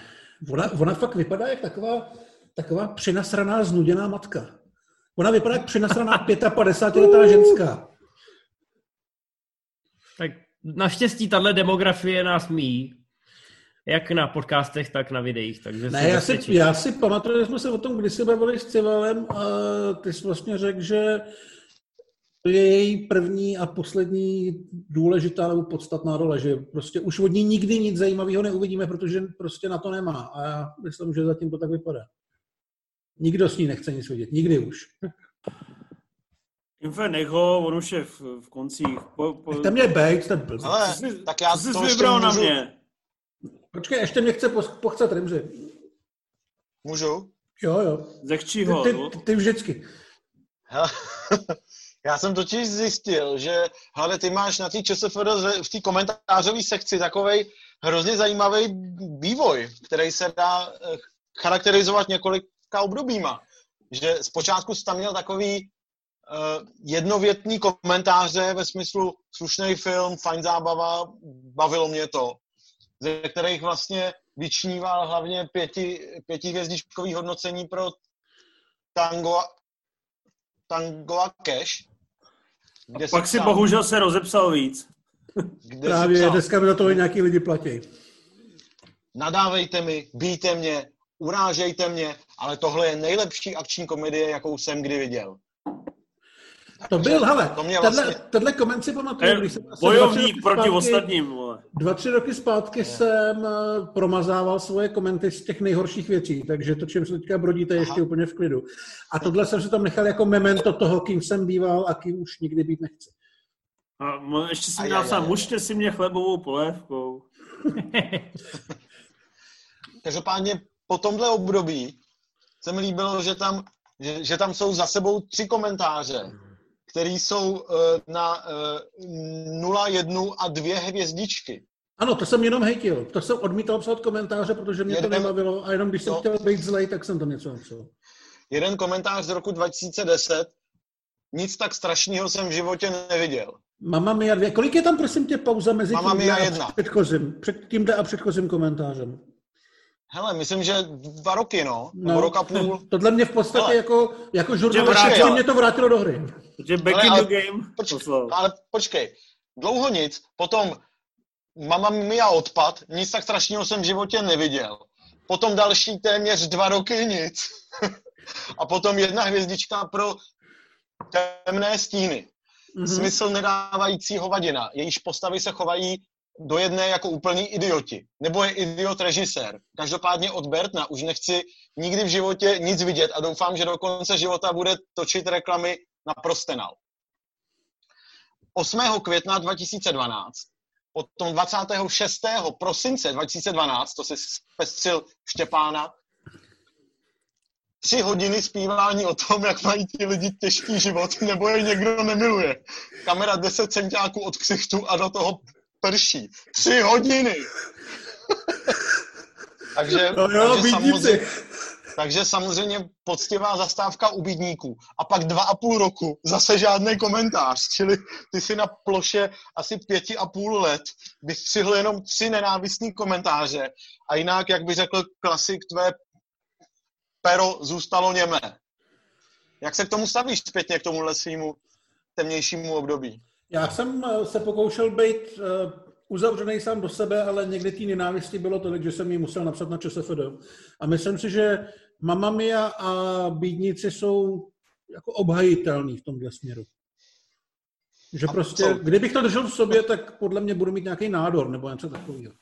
Ona, ona fakt vypadá jak taková, taková přinasraná, znuděná matka. Ona vypadá jak přinasraná [LAUGHS] 55-letá ženská. Tak naštěstí tahle demografie nás míjí. Jak na podcastech, tak na videích. Takže ne, já si, já si pamatuju, že jsme se o tom kdysi bavili s Civalem a ty jsi vlastně řekl, že to je její první a poslední důležitá nebo podstatná role, že prostě už od ní nikdy nic zajímavého neuvidíme, protože prostě na to nemá. A já myslím, že zatím to tak vypadá. Nikdo s ní nechce nic vidět, nikdy už. Infe, nech ho, on už je v, v koncích. Po, po... Tam je bejt, ten blbý. Ale, tak já jsi to vybral můžu... na mě. Počkej, ještě mě chce pochcat Rimzi. Můžu? Jo, jo. Zechčí ho. Ty, ty, ty vždycky. [LAUGHS] Já jsem totiž zjistil, že hele, ty máš na té ČSFD v té komentářové sekci takový hrozně zajímavý vývoj, který se dá eh, charakterizovat několika obdobíma. Že zpočátku jsi tam měl takový uh, jednovětný komentáře ve smyslu slušný film, fajn zábava, bavilo mě to, ze kterých vlastně vyčníval hlavně pěti, pětihvězdičkový hodnocení pro Tango, Tango a Cash, kde a pak si bohužel se rozepsal víc. Kde Právě, psal, dneska mi za to nějaký lidi platí. Nadávejte mi, bíjte mě, urážejte mě, ale tohle je nejlepší akční komedie, jakou jsem kdy viděl. To byl, hele, to mě tenhle, vlastně... tenhle koment si pamatuju, když jsem Bojovník proti zpátky, ostatním. Dva, tři roky zpátky je. jsem eh, promazával svoje komenty z těch nejhorších věcí, takže to, čím se teďka brodíte, je ještě úplně v klidu. A tohle jsem si tam nechal jako memento toho, kým jsem býval a kým už nikdy být nechci. A ještě si mi napsal, mužte si mě chlebovou polévkou. [LAUGHS] Každopádně po tomhle období se mi líbilo, že tam, že, že tam jsou za sebou tři komentáře který jsou uh, na uh, 0, 1 a 2 hvězdičky. Ano, to jsem jenom hejtil. To jsem odmítal psát komentáře, protože mě Jeden, to nebavilo a jenom když jsem no, chtěl být zlej, tak jsem tam něco napsal. Jeden komentář z roku 2010. Nic tak strašného jsem v životě neviděl. Mama Mia 2. Kolik je tam, prosím tě, pauza mezi Mama tím a předchozím, před tímhle a předchozím komentářem? Hele, myslím, že dva roky, no. no rok a půl. [LAUGHS] Tohle mě v podstatě Hele. jako, jako žurnalista mě to vrátilo do hry. Takže back ale, in the game. Počkej, ale počkej, dlouho nic, potom Mama Mia odpad, nic tak strašného jsem v životě neviděl. Potom další téměř dva roky nic. [LAUGHS] a potom jedna hvězdička pro temné stíny. Mm-hmm. Smysl nedávající hovadina. Jejíž postavy se chovají do jedné jako úplný idioti. Nebo je idiot režisér. Každopádně od Bertna už nechci nikdy v životě nic vidět a doufám, že do konce života bude točit reklamy na prostenal. 8. května 2012, potom 26. prosince 2012, to si zpestřil Štěpána, tři hodiny zpívání o tom, jak mají ti lidi těžký život, nebo je někdo nemiluje. Kamera 10 centiáků od ksichtu a do toho prší. Tři hodiny! [LAUGHS] takže, no jo, takže, samozřejmě, takže samozřejmě poctivá zastávka u bídníků. A pak dva a půl roku zase žádný komentář. Čili ty si na ploše asi pěti a půl let vystřihl jenom tři nenávistní komentáře. A jinak, jak by řekl klasik, tvé pero zůstalo němé. Jak se k tomu stavíš zpětně k tomuhle svýmu temnějšímu období? Já jsem eh, se pokoušel být uh, uzavřený sám do sebe, ale někdy té nenávisti bylo tolik, že jsem ji musel napsat na ČSFD. A myslím si, že Mamma Mia a Bídníci jsou jako obhajitelný v tomhle směru. Že prostě, kdybych to držel v sobě, tak podle mě budu mít nějaký nádor nebo něco takového.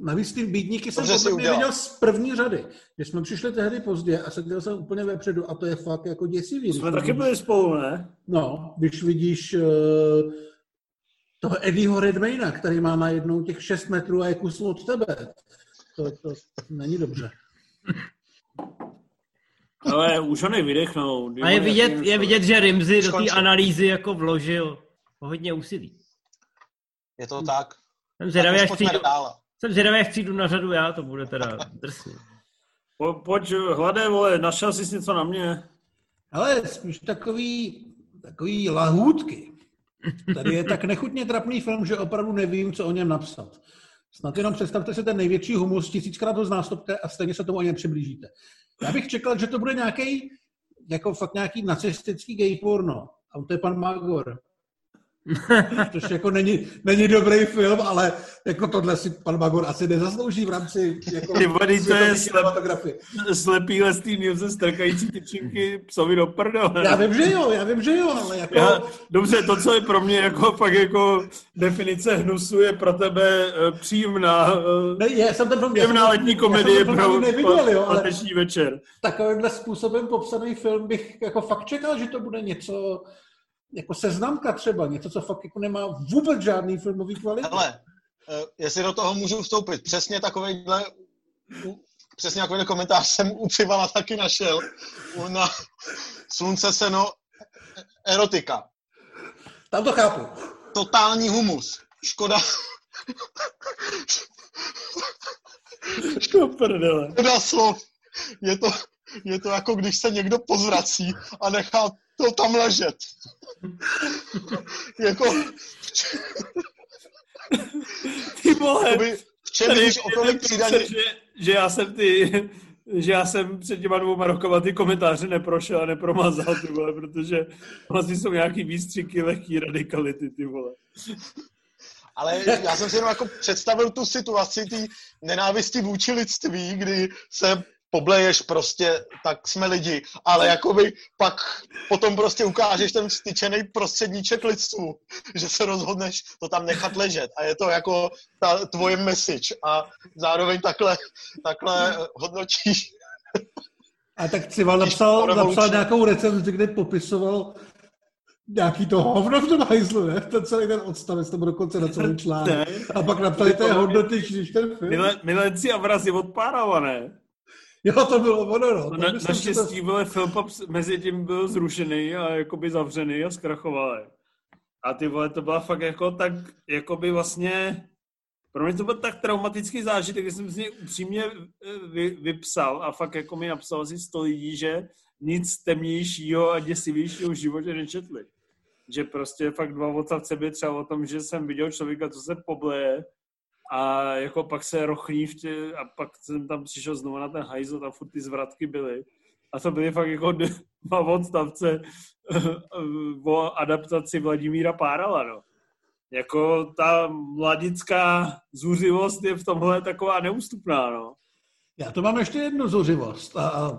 Navíc ty bídníky jsem podle mě viděl z první řady. Když jsme přišli tehdy pozdě a seděl jsem úplně vepředu a to je fakt jako děsivý. Jsme taky byli spolu, ne? No, když vidíš uh, toho Eddieho Redmayna, který má najednou těch 6 metrů a je kus od tebe. To, to není dobře. Ale už ho nevydechnou. A je vidět, je vidět, že Rimzy do té analýzy jako vložil hodně úsilí. Je to tak. Jsem zvědavý, až přijdu, jsem zvědavý, až přijdu na řadu já, to bude teda drsný. Po, pojď, hladé, vole, našel jsi něco na mě. Ale spíš takový, takový lahůdky. Tady je tak nechutně trapný film, že opravdu nevím, co o něm napsat. Snad jenom představte si ten největší humus, tisíckrát ho znásobte a stejně se tomu ani nepřiblížíte. Já bych čekal, že to bude nějaký, jako fakt nějaký nacistický gay porno. A to je pan Magor. [LAUGHS] Což jako není, není dobrý film, ale jako tohle si pan Magor asi nezaslouží v rámci jako Ty vody, to je slep, slepý lesný Nilse strkající tyčinky psovi do prdele. Já vím, že jo, já vím, že jo, ale jako... Já, dobře, to, co je pro mě jako fakt jako definice hnusu, je pro tebe uh, příjemná, uh, ne, já jsem ten film, příjemná letní komedie pro neviděl, jo, ale večer. Takovýmhle způsobem popsaný film bych jako fakt čekal, že to bude něco jako seznamka třeba, něco, co fakt jako nemá vůbec žádný filmový kvality. Ale eh, jestli do toho můžu vstoupit, přesně takovýhle přesně takovýhle komentář jsem u Civala taky našel na Slunce seno erotika. Tam to chápu. Totální humus. Škoda. Škoda slov. Je to, je to jako když se někdo pozrací a nechá to tam ležet. [LAUGHS] jako... Ty vole, v čem víš o tolik přidaní... Že, že já jsem ty, že já jsem před těma dvouma rokama ty komentáře neprošel a nepromazal, ty vole, protože vlastně jsou nějaký výstřiky lehký radikality, ty vole. Ale já jsem si jenom jako představil tu situaci té nenávisti vůči lidství, kdy se pobleješ prostě, tak jsme lidi, ale jakoby pak potom prostě ukážeš ten styčený prostředníček lidstvu, že se rozhodneš to tam nechat ležet a je to jako ta tvoje message a zároveň takhle, takhle hodnotíš. A tak Cival napsal, napsal nějakou recenzi, kde popisoval nějaký to hovno v tom hajzlu, ne? Ten celý ten odstavec, to byl dokonce na celý článek. A pak napsali, to je hodnoty, když ten film. Mile, milenci a vrazy od Párava, ne? Jo, to bylo ono, no. Na, naštěstí, to... vole, Philpop mezi tím byl zrušený a jakoby zavřený a zkrachoval. A ty vole, to byla fakt jako tak, jakoby vlastně, pro mě to byl tak traumatický zážitek, že jsem něj upřímně eh, vy, vypsal a fakt jako mi napsal asi sto lidí, že nic temnějšího a děsivějšího v životě nečetli. Že prostě fakt dva odstavce by třeba o tom, že jsem viděl člověka, co se pobleje a jako pak se rochní v tě, a pak jsem tam přišel znovu na ten hajzl, tam furt ty zvratky byly. A to byly fakt jako [LAUGHS] dva odstavce o adaptaci Vladimíra Párala, no. Jako ta mladická zuřivost je v tomhle taková neústupná, no. Já to mám ještě jednu zuřivost a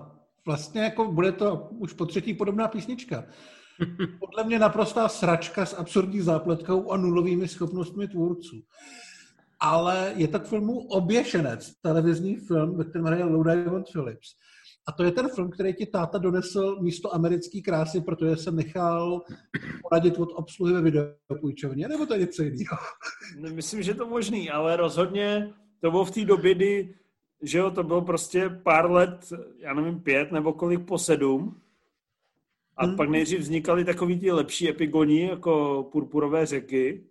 vlastně jako bude to už po třetí podobná písnička. [LAUGHS] Podle mě naprostá sračka s absurdní zápletkou a nulovými schopnostmi tvůrců. Ale je to k filmu Oběšenec, televizní film, ve kterém hraje Lou Diamond Phillips. A to je ten film, který ti táta donesl místo americké krásy, protože se nechal poradit od obsluhy ve videopůjčovně, nebo to je něco jiného? Myslím, že to možný, ale rozhodně to bylo v té době, kdy že jo, to bylo prostě pár let, já nevím, pět nebo kolik po sedm. A hmm. pak nejdřív vznikaly takový ty lepší epigoni, jako purpurové řeky.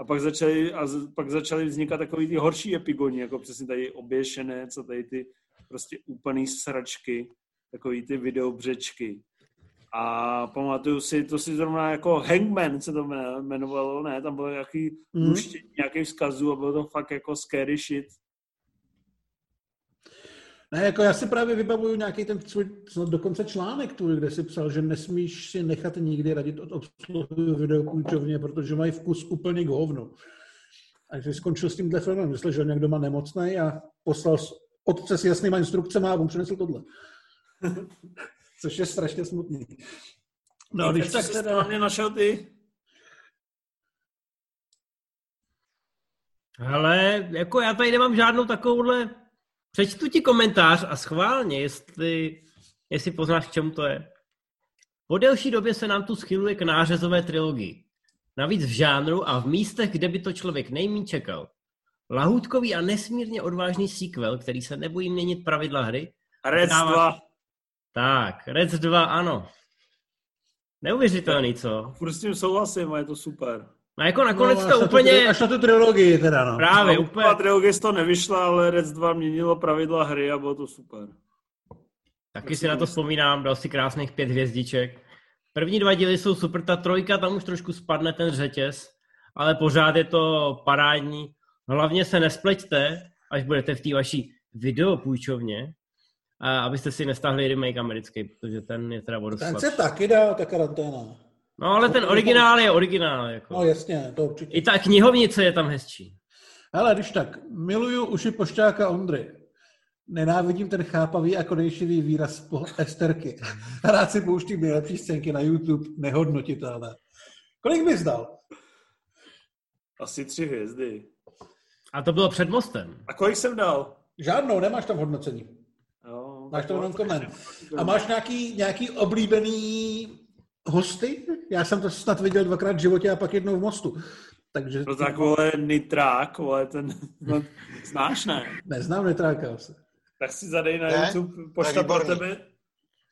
A pak začaly, a pak začaly vznikat takový ty horší epigoni, jako přesně tady oběšené, co tady ty prostě úplný sračky, takový ty videobřečky. A pamatuju si, to si zrovna jako Hangman se to jmenovalo, ne, tam bylo nějaký, mm. nějaký vzkazu a bylo to fakt jako scary shit. Ne, jako já si právě vybavuju nějaký ten svůj, dokonce článek tvůj, kde si psal, že nesmíš si nechat nikdy radit od obsluhy videopůjčovně, protože mají vkus úplně k hovnu. A když skončil s tímhle filmem, myslel, že někdo má nemocný a poslal otce s jasnýma instrukcemi a on přinesl tohle. [LAUGHS] Což je strašně smutný. No, když tak teda... mě našel ty? Ale jako já tady nemám žádnou takovouhle Přečtu ti komentář a schválně, jestli, jestli poznáš, k čemu to je. Po delší době se nám tu schyluje k nářezové trilogii. Navíc v žánru a v místech, kde by to člověk nejmín čekal. Lahůdkový a nesmírně odvážný sequel, který se nebojí měnit pravidla hry. Rec dává... 2. Tak, Rec 2, ano. Neuvěřitelný, co? Tím souhlasím a je to super. No jako nakonec no, to úplně... To, až na tu trilogii teda, no. Právě, no, úplně. trilogie to nevyšla, ale Rec 2 měnilo pravidla hry a bylo to super. Taky si na to vzpomínám, dal si krásných pět hvězdiček. První dva díly jsou super, ta trojka, tam už trošku spadne ten řetěz, ale pořád je to parádní. Hlavně se nespleťte, až budete v té vaší videopůjčovně, a abyste si nestahli remake americký, protože ten je teda vodoslad. Ten se taky dá, ta karanténa. No ale ten originál je originál. Jako. No jasně, to určitě. I ta knihovnice je tam hezčí. Ale když tak, miluju uši pošťáka Ondry. Nenávidím ten chápavý a konejšivý výraz po Esterky. Rád si pouštím nejlepší scénky na YouTube, nehodnotitelné. Kolik bys dal? Asi tři hvězdy. A to bylo před mostem. A kolik jsem dal? Žádnou, nemáš tam hodnocení. Jo, máš tam jenom koment. A máš nějaký, nějaký oblíbený hosty. Já jsem to snad viděl dvakrát v životě a pak jednou v mostu. Takže... No tak, vole, Nitrák, vole, ten, no, znáš, ne? Neznám Nitráka. Tak si zadej na ne? YouTube pošta pro tebe,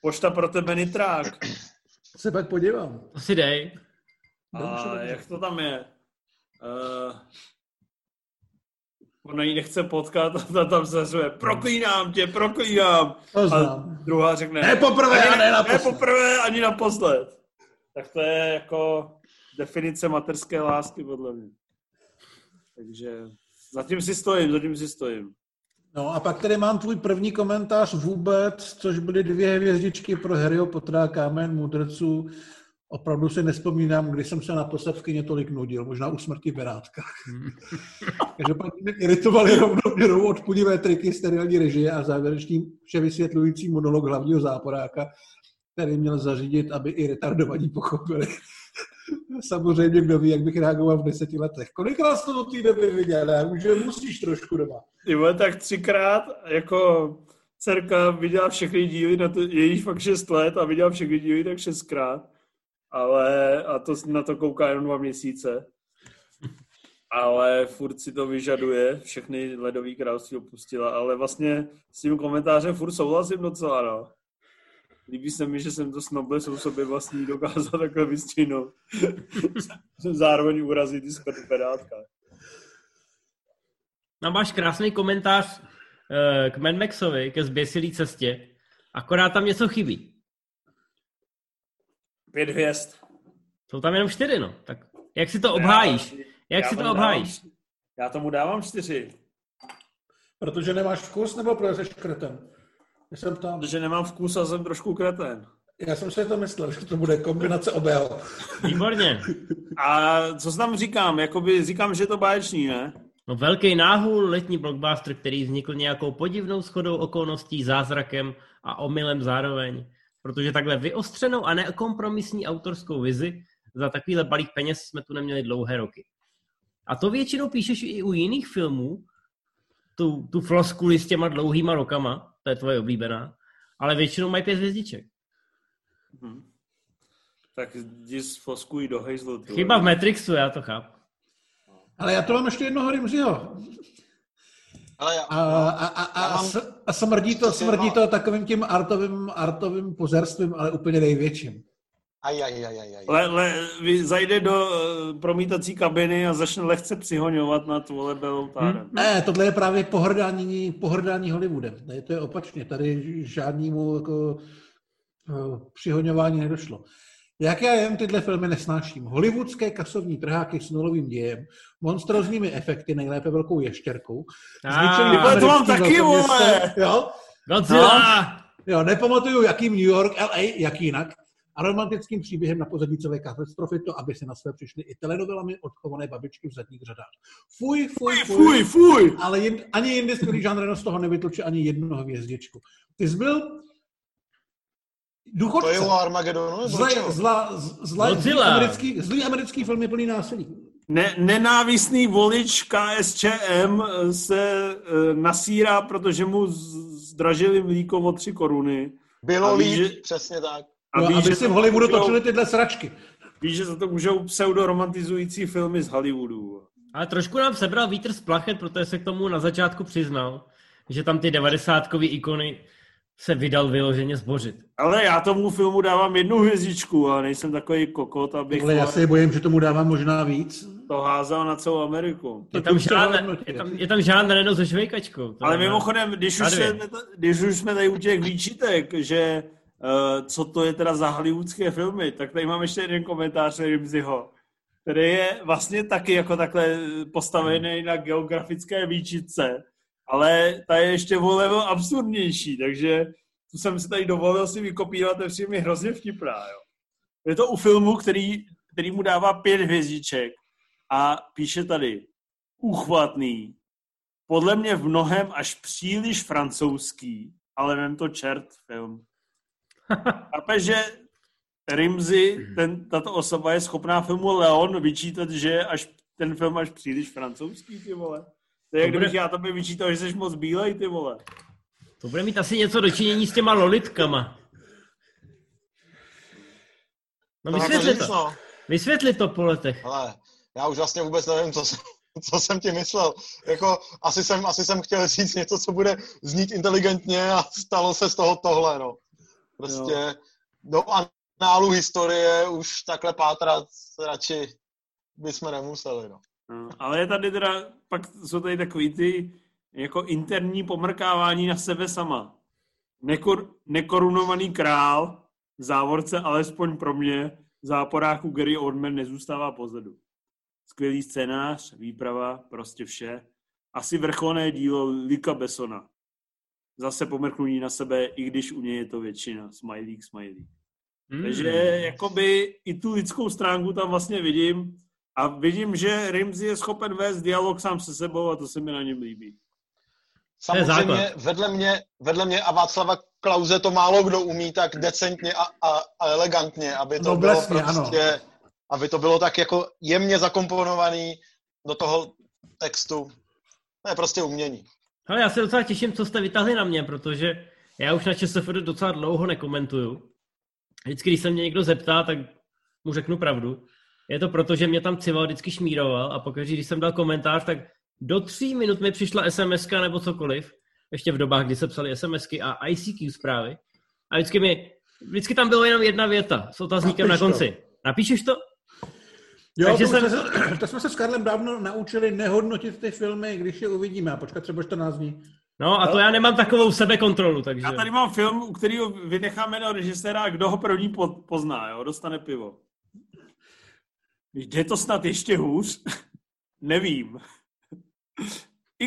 pošta pro tebe Nitrák. Se pak podívám. To si dej. A jak to tam je? Uh, ona ji nechce potkat [LAUGHS] a tam se řve, proklínám tě, proklínám. To znám. A druhá řekne, ne poprvé ani, a ne naposled. Ne poprvé ani naposled. Tak to je jako definice materské lásky, podle mě. Takže zatím si stojím, zatím si stojím. No a pak tady mám tvůj první komentář vůbec, což byly dvě hvězdičky pro Harryho Pottera Kámen mudrců. Opravdu si nespomínám, kdy jsem se naposled v kyně tolik nudil, možná u smrti Berátka. [LAUGHS] Takže pak mě iritovali rovnoměrou odpudivé triky sterilní režie a závěrečný vše vysvětlující monolog hlavního záporáka, který měl zařídit, aby i retardovaní pochopili. [LAUGHS] Samozřejmě, kdo ví, jak bych reagoval v deseti letech. Kolikrát jsi to do té viděl? Já musíš trošku doma. Jo, tak třikrát, jako dcerka viděla všechny díly, na to, jejíž fakt šest let a viděla všechny díly tak šestkrát. Ale, a to na to kouká jenom dva měsíce. Ale furt si to vyžaduje, všechny ledový království opustila, ale vlastně s tím komentářem furt souhlasím docela, no. Líbí se mi, že jsem to s noblesou sobě vlastní dokázal takhle vystřihnout. [LAUGHS] jsem zároveň urazit i pedátka. No máš krásný komentář uh, k Mad Maxovi, ke zběsilý cestě. Akorát tam něco chybí. Pět hvězd. Jsou tam jenom čtyři, no. Tak jak si to obhájíš? Jak si to obhájíš? Dávám, já tomu dávám čtyři. Protože nemáš vkus, nebo protože jsi kretem? Jsem tam. Protože nemám vkus a jsem trošku kreten. Já jsem si to myslel, že to bude kombinace obého. Výborně. A co tam říkám? Jakoby říkám, že je to báječný, ne? No velký náhul, letní blockbuster, který vznikl nějakou podivnou schodou okolností, zázrakem a omylem zároveň. protože takhle vyostřenou a nekompromisní autorskou vizi za takovýhle balík peněz jsme tu neměli dlouhé roky. A to většinou píšeš i u jiných filmů, tu, tu floskuli s těma dlouhýma rokama, to je tvoje oblíbená, ale většinou mají pět hvězdiček. Hmm. Tak jdi s floskují do hejzlu. Chyba v Matrixu, já to chápu. Ale já to mám ještě jednoho Rimziho. Ale já, A, a, a, a, Já mám- a smrdí to, smrdí to takovým tím artovým, artovým pozerstvím, ale úplně největším. Aj, aj, aj, aj, aj. Le, le, vy zajde do uh, promítací kabiny a začne lehce přihoňovat nad vole Belotárem. Hmm. Ne, tohle je právě pohrdání, pohrdání Hollywoodem. Ne, to je opačně. Tady žádnému jako, uh, přihoňování nedošlo. Jak já jen tyhle filmy nesnáším. Hollywoodské kasovní trháky s nulovým dějem, monstrozními efekty, nejlépe velkou ještěrkou, vole, to mám taky, vole! Jo? Godzilla! Jo, nepamatuju, jaký New York, LA, jak jinak. A romantickým příběhem na pozadí celé katastrofy to, aby se na své přišly i telenovelami odchované babičky v zadních řadách. Fuj, fuj, fuj. Fuj, fuj! Ale jen, ani jindy skvělý žánr z toho nevytluče ani jednu hvězdičku. Ty jsi byl To důchodce. je o Armagedonu? čeho? zla, zla, zlý, americký, zlý americký film je plný násilí. Ne, nenávistný volič KSČM se uh, nasírá, protože mu zdražili mlíko o tři koruny. Bylo líp, že- přesně tak. A No, aby že si za v Hollywoodu můžou- točili tyhle sračky. Víš, že za to můžou pseudoromantizující filmy z Hollywoodu. Ale trošku nám sebral vítr z plachet, protože se k tomu na začátku přiznal, že tam ty devadesátkový ikony se vydal vyloženě zbořit. Ale já tomu filmu dávám jednu hvězdičku a nejsem takový kokot, abych Ale já se bojím, že tomu dávám možná víc. to házel na celou Ameriku. Je tam, žádné, je, tam, je tam žádné neno se švejkačkou. Ale mimochodem, když už, dvě. když už jsme tady u těch výčitek, že co to je teda za hollywoodské filmy, tak tady mám ještě jeden komentář Rimziho, který je vlastně taky jako takhle postavený na geografické výčitce, ale ta je ještě o level absurdnější, takže tu jsem si tady dovolil si vykopírovat, to je hrozně vtipná, jo. Je to u filmu, který, který mu dává pět hvězdiček a píše tady úchvatný, podle mě v mnohem až příliš francouzský, ale nen to čert film. Chápe, že Rimzy, ten, tato osoba je schopná filmu Leon vyčítat, že až ten film až příliš francouzský, ty vole. To je, jak To bude- kdybych já tobě vyčítal, že jsi moc bílej, ty vole. To bude mít asi něco dočinění s těma lolitkama. No To to vysvětli to. no. Vysvětli to po letech. Hele, já už vlastně vůbec nevím, co jsem, co jsem ti myslel. Jako, asi jsem, asi jsem chtěl říct něco, co bude znít inteligentně a stalo se z toho tohle, no. Prostě do análu historie už takhle pátrat radši bychom nemuseli, no. No, ale je tady teda, pak jsou tady takový ty jako interní pomrkávání na sebe sama. Nekor, nekorunovaný král, v závorce alespoň pro mě, v záporáku Gary Oldman nezůstává pozadu. Skvělý scénář, výprava, prostě vše. Asi vrcholné dílo Lika Bessona. Zase pomrknutí na sebe, i když u něj je to většina. Smiley, smiley. Hmm. Takže jakoby i tu lidskou stránku tam vlastně vidím a vidím, že Rimsey je schopen vést dialog sám se sebou a to se mi na něm líbí. Samozřejmě vedle mě, vedle mě a Václava Klauze to málo kdo umí tak decentně a, a, a elegantně, aby to Noblesně, bylo prostě, aby to bylo tak jako jemně zakomponovaný do toho textu. To je prostě umění. Ale já se docela těším, co jste vytahli na mě, protože já už na ČSFD docela dlouho nekomentuju. Vždycky, když se mě někdo zeptá, tak mu řeknu pravdu. Je to proto, že mě tam Cival vždycky šmíroval a pokaždé, když jsem dal komentář, tak do tří minut mi přišla sms nebo cokoliv, ještě v dobách, kdy se psali SMSky a ICQ zprávy. A vždycky mi, vždycky tam bylo jenom jedna věta s otazníkem Napiš na to. konci. Napíšeš to? Jo, Takže to, jsem- se, to jsme se s Karlem dávno naučili nehodnotit ty filmy, když je uvidíme a počkat třeba 14 dní. No a to já nemám takovou sebekontrolu, takže... Já tady mám film, u kterého vynechám jméno režiséra a kdo ho první po- pozná, jo? dostane pivo. Jde to snad ještě hůř? [LAUGHS] Nevím.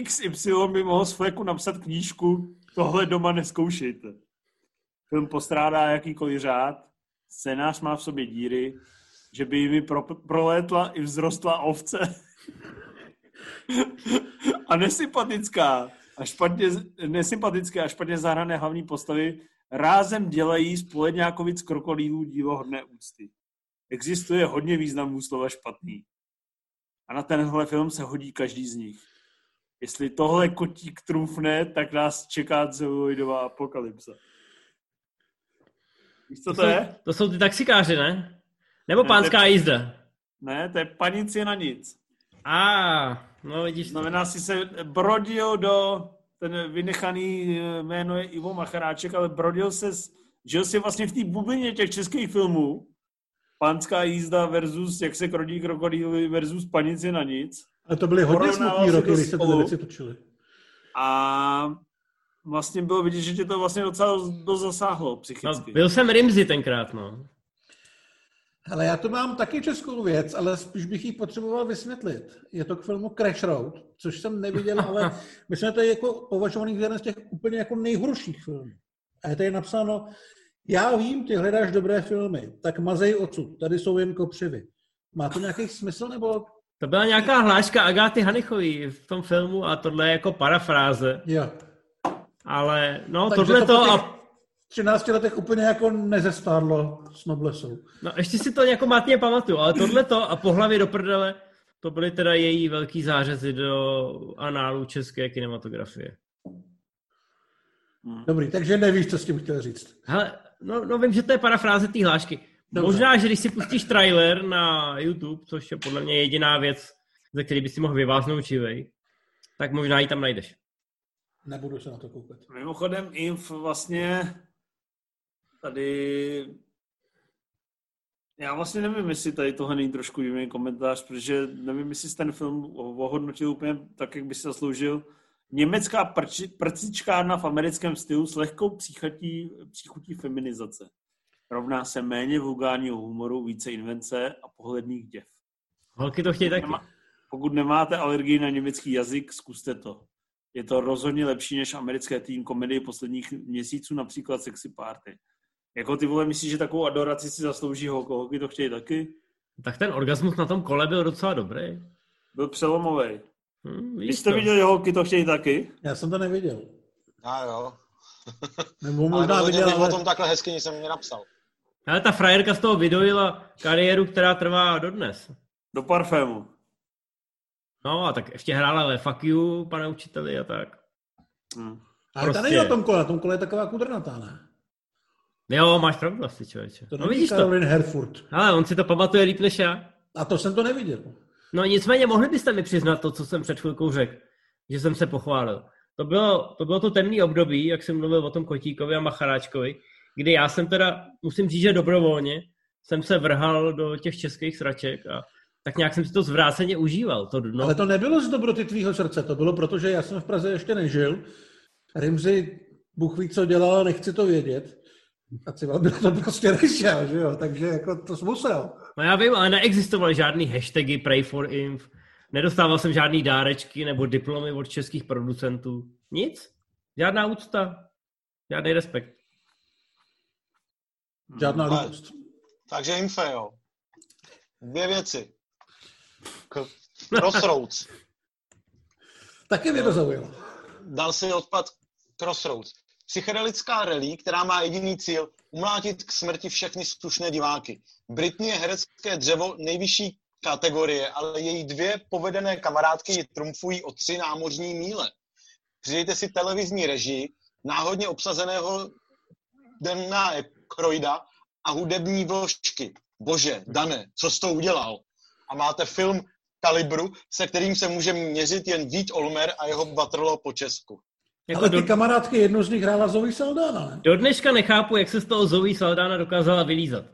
XY by mohl z fleku napsat knížku Tohle doma neskoušejte. Film postrádá jakýkoliv řád, scénář má v sobě díry, že by jimi pro, prolétla i vzrostla ovce. a nesympatická a špatně, nesympatické a špatně zahrané hlavní postavy rázem dělají spoledňákovic krokodýlů divohodné úcty. Existuje hodně významů slova špatný. A na tenhle film se hodí každý z nich. Jestli tohle kotík trumfne, tak nás čeká celuloidová apokalypsa. Víš, co to, to je? Jsou, to jsou ty taxikáři, ne? Nebo ne, pánská je... jízda? Ne, to je panici na nic. A, ah, no vidíš. Znamená si se brodil do, ten vynechaný eh, jméno je Ivo Macharáček, ale brodil se, žil si vlastně v té bublině těch českých filmů, pánská jízda versus jak se krodí krokodýly versus panici na nic. Ale to byly hodně smutný roky, když se ty věci točily. A vlastně bylo vidět, že tě to vlastně docela dost zasáhlo psychicky. No, byl jsem Rimzy tenkrát, no. Ale já to mám taky českou věc, ale spíš bych ji potřeboval vysvětlit. Je to k filmu Crash Road, což jsem neviděl, ale [LAUGHS] myslím, že to je jako považovaný za jeden z těch úplně jako nejhorších filmů. A je tady napsáno, já vím, ty hledáš dobré filmy, tak mazej odsud, tady jsou jen kopřivy. Má to nějaký smysl, nebo... To byla nějaká hláška Agáty Hanichový v tom filmu a tohle je jako parafráze. Jo. Ale no, Takže tohle to a 13 letech úplně jako nezestárlo s Noblesou. No ještě si to jako matně pamatuju, ale tohle to a po hlavě do prdele, to byly teda její velký zářezy do análu české kinematografie. Hmm. Dobrý, takže nevíš, co s tím chtěl říct. Hele, no, no vím, že to je parafráze té hlášky. Dobře. Možná, že když si pustíš trailer na YouTube, což je podle mě jediná věc, ze který by si mohl vyváznout čivej, tak možná ji tam najdeš. Nebudu se na to koukat. Mimochodem, Inf vlastně tady já vlastně nevím, jestli tady tohle není trošku jiný komentář, protože nevím, jestli ten film ohodnotil úplně tak, jak by se zasloužil. Německá prči, prcičkárna v americkém stylu s lehkou příchutí, příchutí feminizace. Rovná se méně vulgárního humoru, více invence a pohledných děv. Holky to chtějí taky. Nemá, pokud nemáte alergii na německý jazyk, zkuste to. Je to rozhodně lepší než americké teen komedie posledních měsíců, například Sexy Party. Jako ty vole, myslíš, že takovou adoraci si zaslouží holko? Holky to chtějí taky? Tak ten orgasmus na tom kole byl docela dobrý. Byl přelomový. Hmm, Vy jste to. viděli, holky to chtějí taky? Já jsem to neviděl. A jo. Nebo možná ale viděl, ale... o tom takhle hezky nic jsem mě napsal. Ale ta frajerka z toho vydojila kariéru, která trvá dodnes. Do parfému. No a tak ještě hrála ve Fuck You, pane učiteli a tak. Hmm. Ale prostě... ta není na tom kole, na tom kole je taková kudrnatá, ne? Jo, máš pravdu asi, člověče. To no vidíš Caroline to. Herfurt. Ale on si to pamatuje líp než já. A to jsem to neviděl. No nicméně mohli byste mi přiznat to, co jsem před chvilkou řekl, že jsem se pochválil. To bylo to, bylo to temné období, jak jsem mluvil o tom Kotíkovi a Macharáčkovi, kdy já jsem teda, musím říct, že dobrovolně jsem se vrhal do těch českých sraček a tak nějak jsem si to zvráceně užíval. To dno. Ale to nebylo z dobroty tvýho srdce, to bylo proto, že já jsem v Praze ještě nežil. Rimzi, Bůh ví, co dělal, nechci to vědět. A třeba by to prostě nešel, že jo, takže jako to musel. No já vím, ale neexistovaly žádný hashtagy Pray for Inf, nedostával jsem žádný dárečky nebo diplomy od českých producentů. Nic. Žádná úcta. Žádný respekt. Žádná lítost. Takže Infe, jo. Dvě věci. K Crossroads. Taky mě to zaujalo. Dal si odpad Crossroads psychedelická relí, která má jediný cíl umlátit k smrti všechny slušné diváky. Britney je herecké dřevo nejvyšší kategorie, ale její dvě povedené kamarádky ji trumfují o tři námořní míle. Přidejte si televizní režii, náhodně obsazeného Dana Kroida a hudební vložky. Bože, Dane, co jsi to udělal? A máte film kalibru, se kterým se může měřit jen Vít Olmer a jeho Waterloo po Česku. Jako Ale ty do... kamarádky, jednu z nich hrála Zoe Saldana, ne? Do dneška nechápu, jak se z toho Zoe Saldana dokázala vylízat.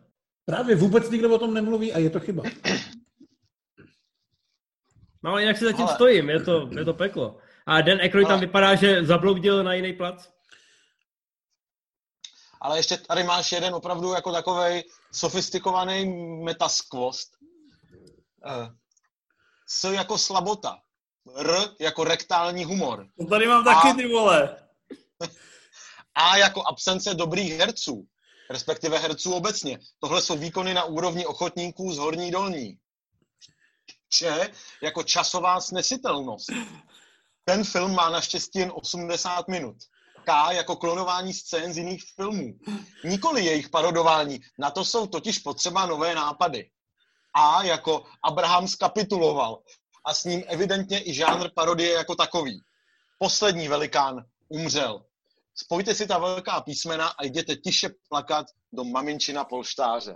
Právě vůbec nikdo o tom nemluví a je to chyba. No ale jinak si zatím ale... stojím, je to, je to peklo. A Dan Aykroyd ale... tam vypadá, že zabloudil na jiný plac. Ale ještě tady máš jeden opravdu jako takovej sofistikovaný metaskvost. Uh, S jako slabota. R jako rektální humor. To tady mám taky, A, ty vole. A jako absence dobrých herců, respektive herců obecně. Tohle jsou výkony na úrovni ochotníků z horní dolní. Če jako časová snesitelnost. Ten film má naštěstí jen 80 minut. K jako klonování scén z jiných filmů. Nikoli jejich parodování. Na to jsou totiž potřeba nové nápady. A jako Abraham skapituloval. A s ním evidentně i žánr parodie jako takový. Poslední velikán umřel. Spojte si ta velká písmena a jděte tiše plakat do maminčina polštáře.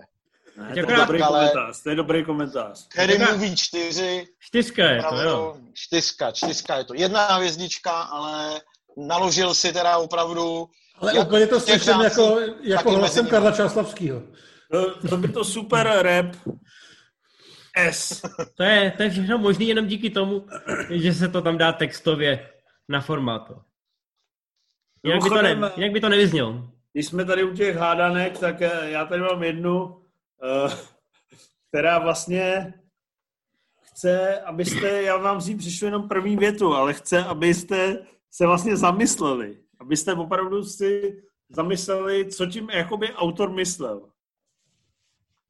Ne, to, je dobrý komentář, to je dobrý komentář. Harry Movie 4. Čtyřka je to, jo. Čtyřka, čtyřka je to. Jedna hvězdička, ale naložil si teda opravdu... Ale jak úplně to slyším jako, jako hlasem Karla Čáslavského. To, to by to super rap S. To je, to je všechno možný jenom díky tomu, že se to tam dá textově na formátu. Jinak by to, ne, jinak by to nevyznělo. Když jsme tady u těch hádanek, tak eh, já tady mám jednu, eh, která vlastně chce, abyste, já vám z ní přišlu jenom první větu, ale chce, abyste se vlastně zamysleli. Abyste opravdu si zamysleli, co tím jakoby autor myslel.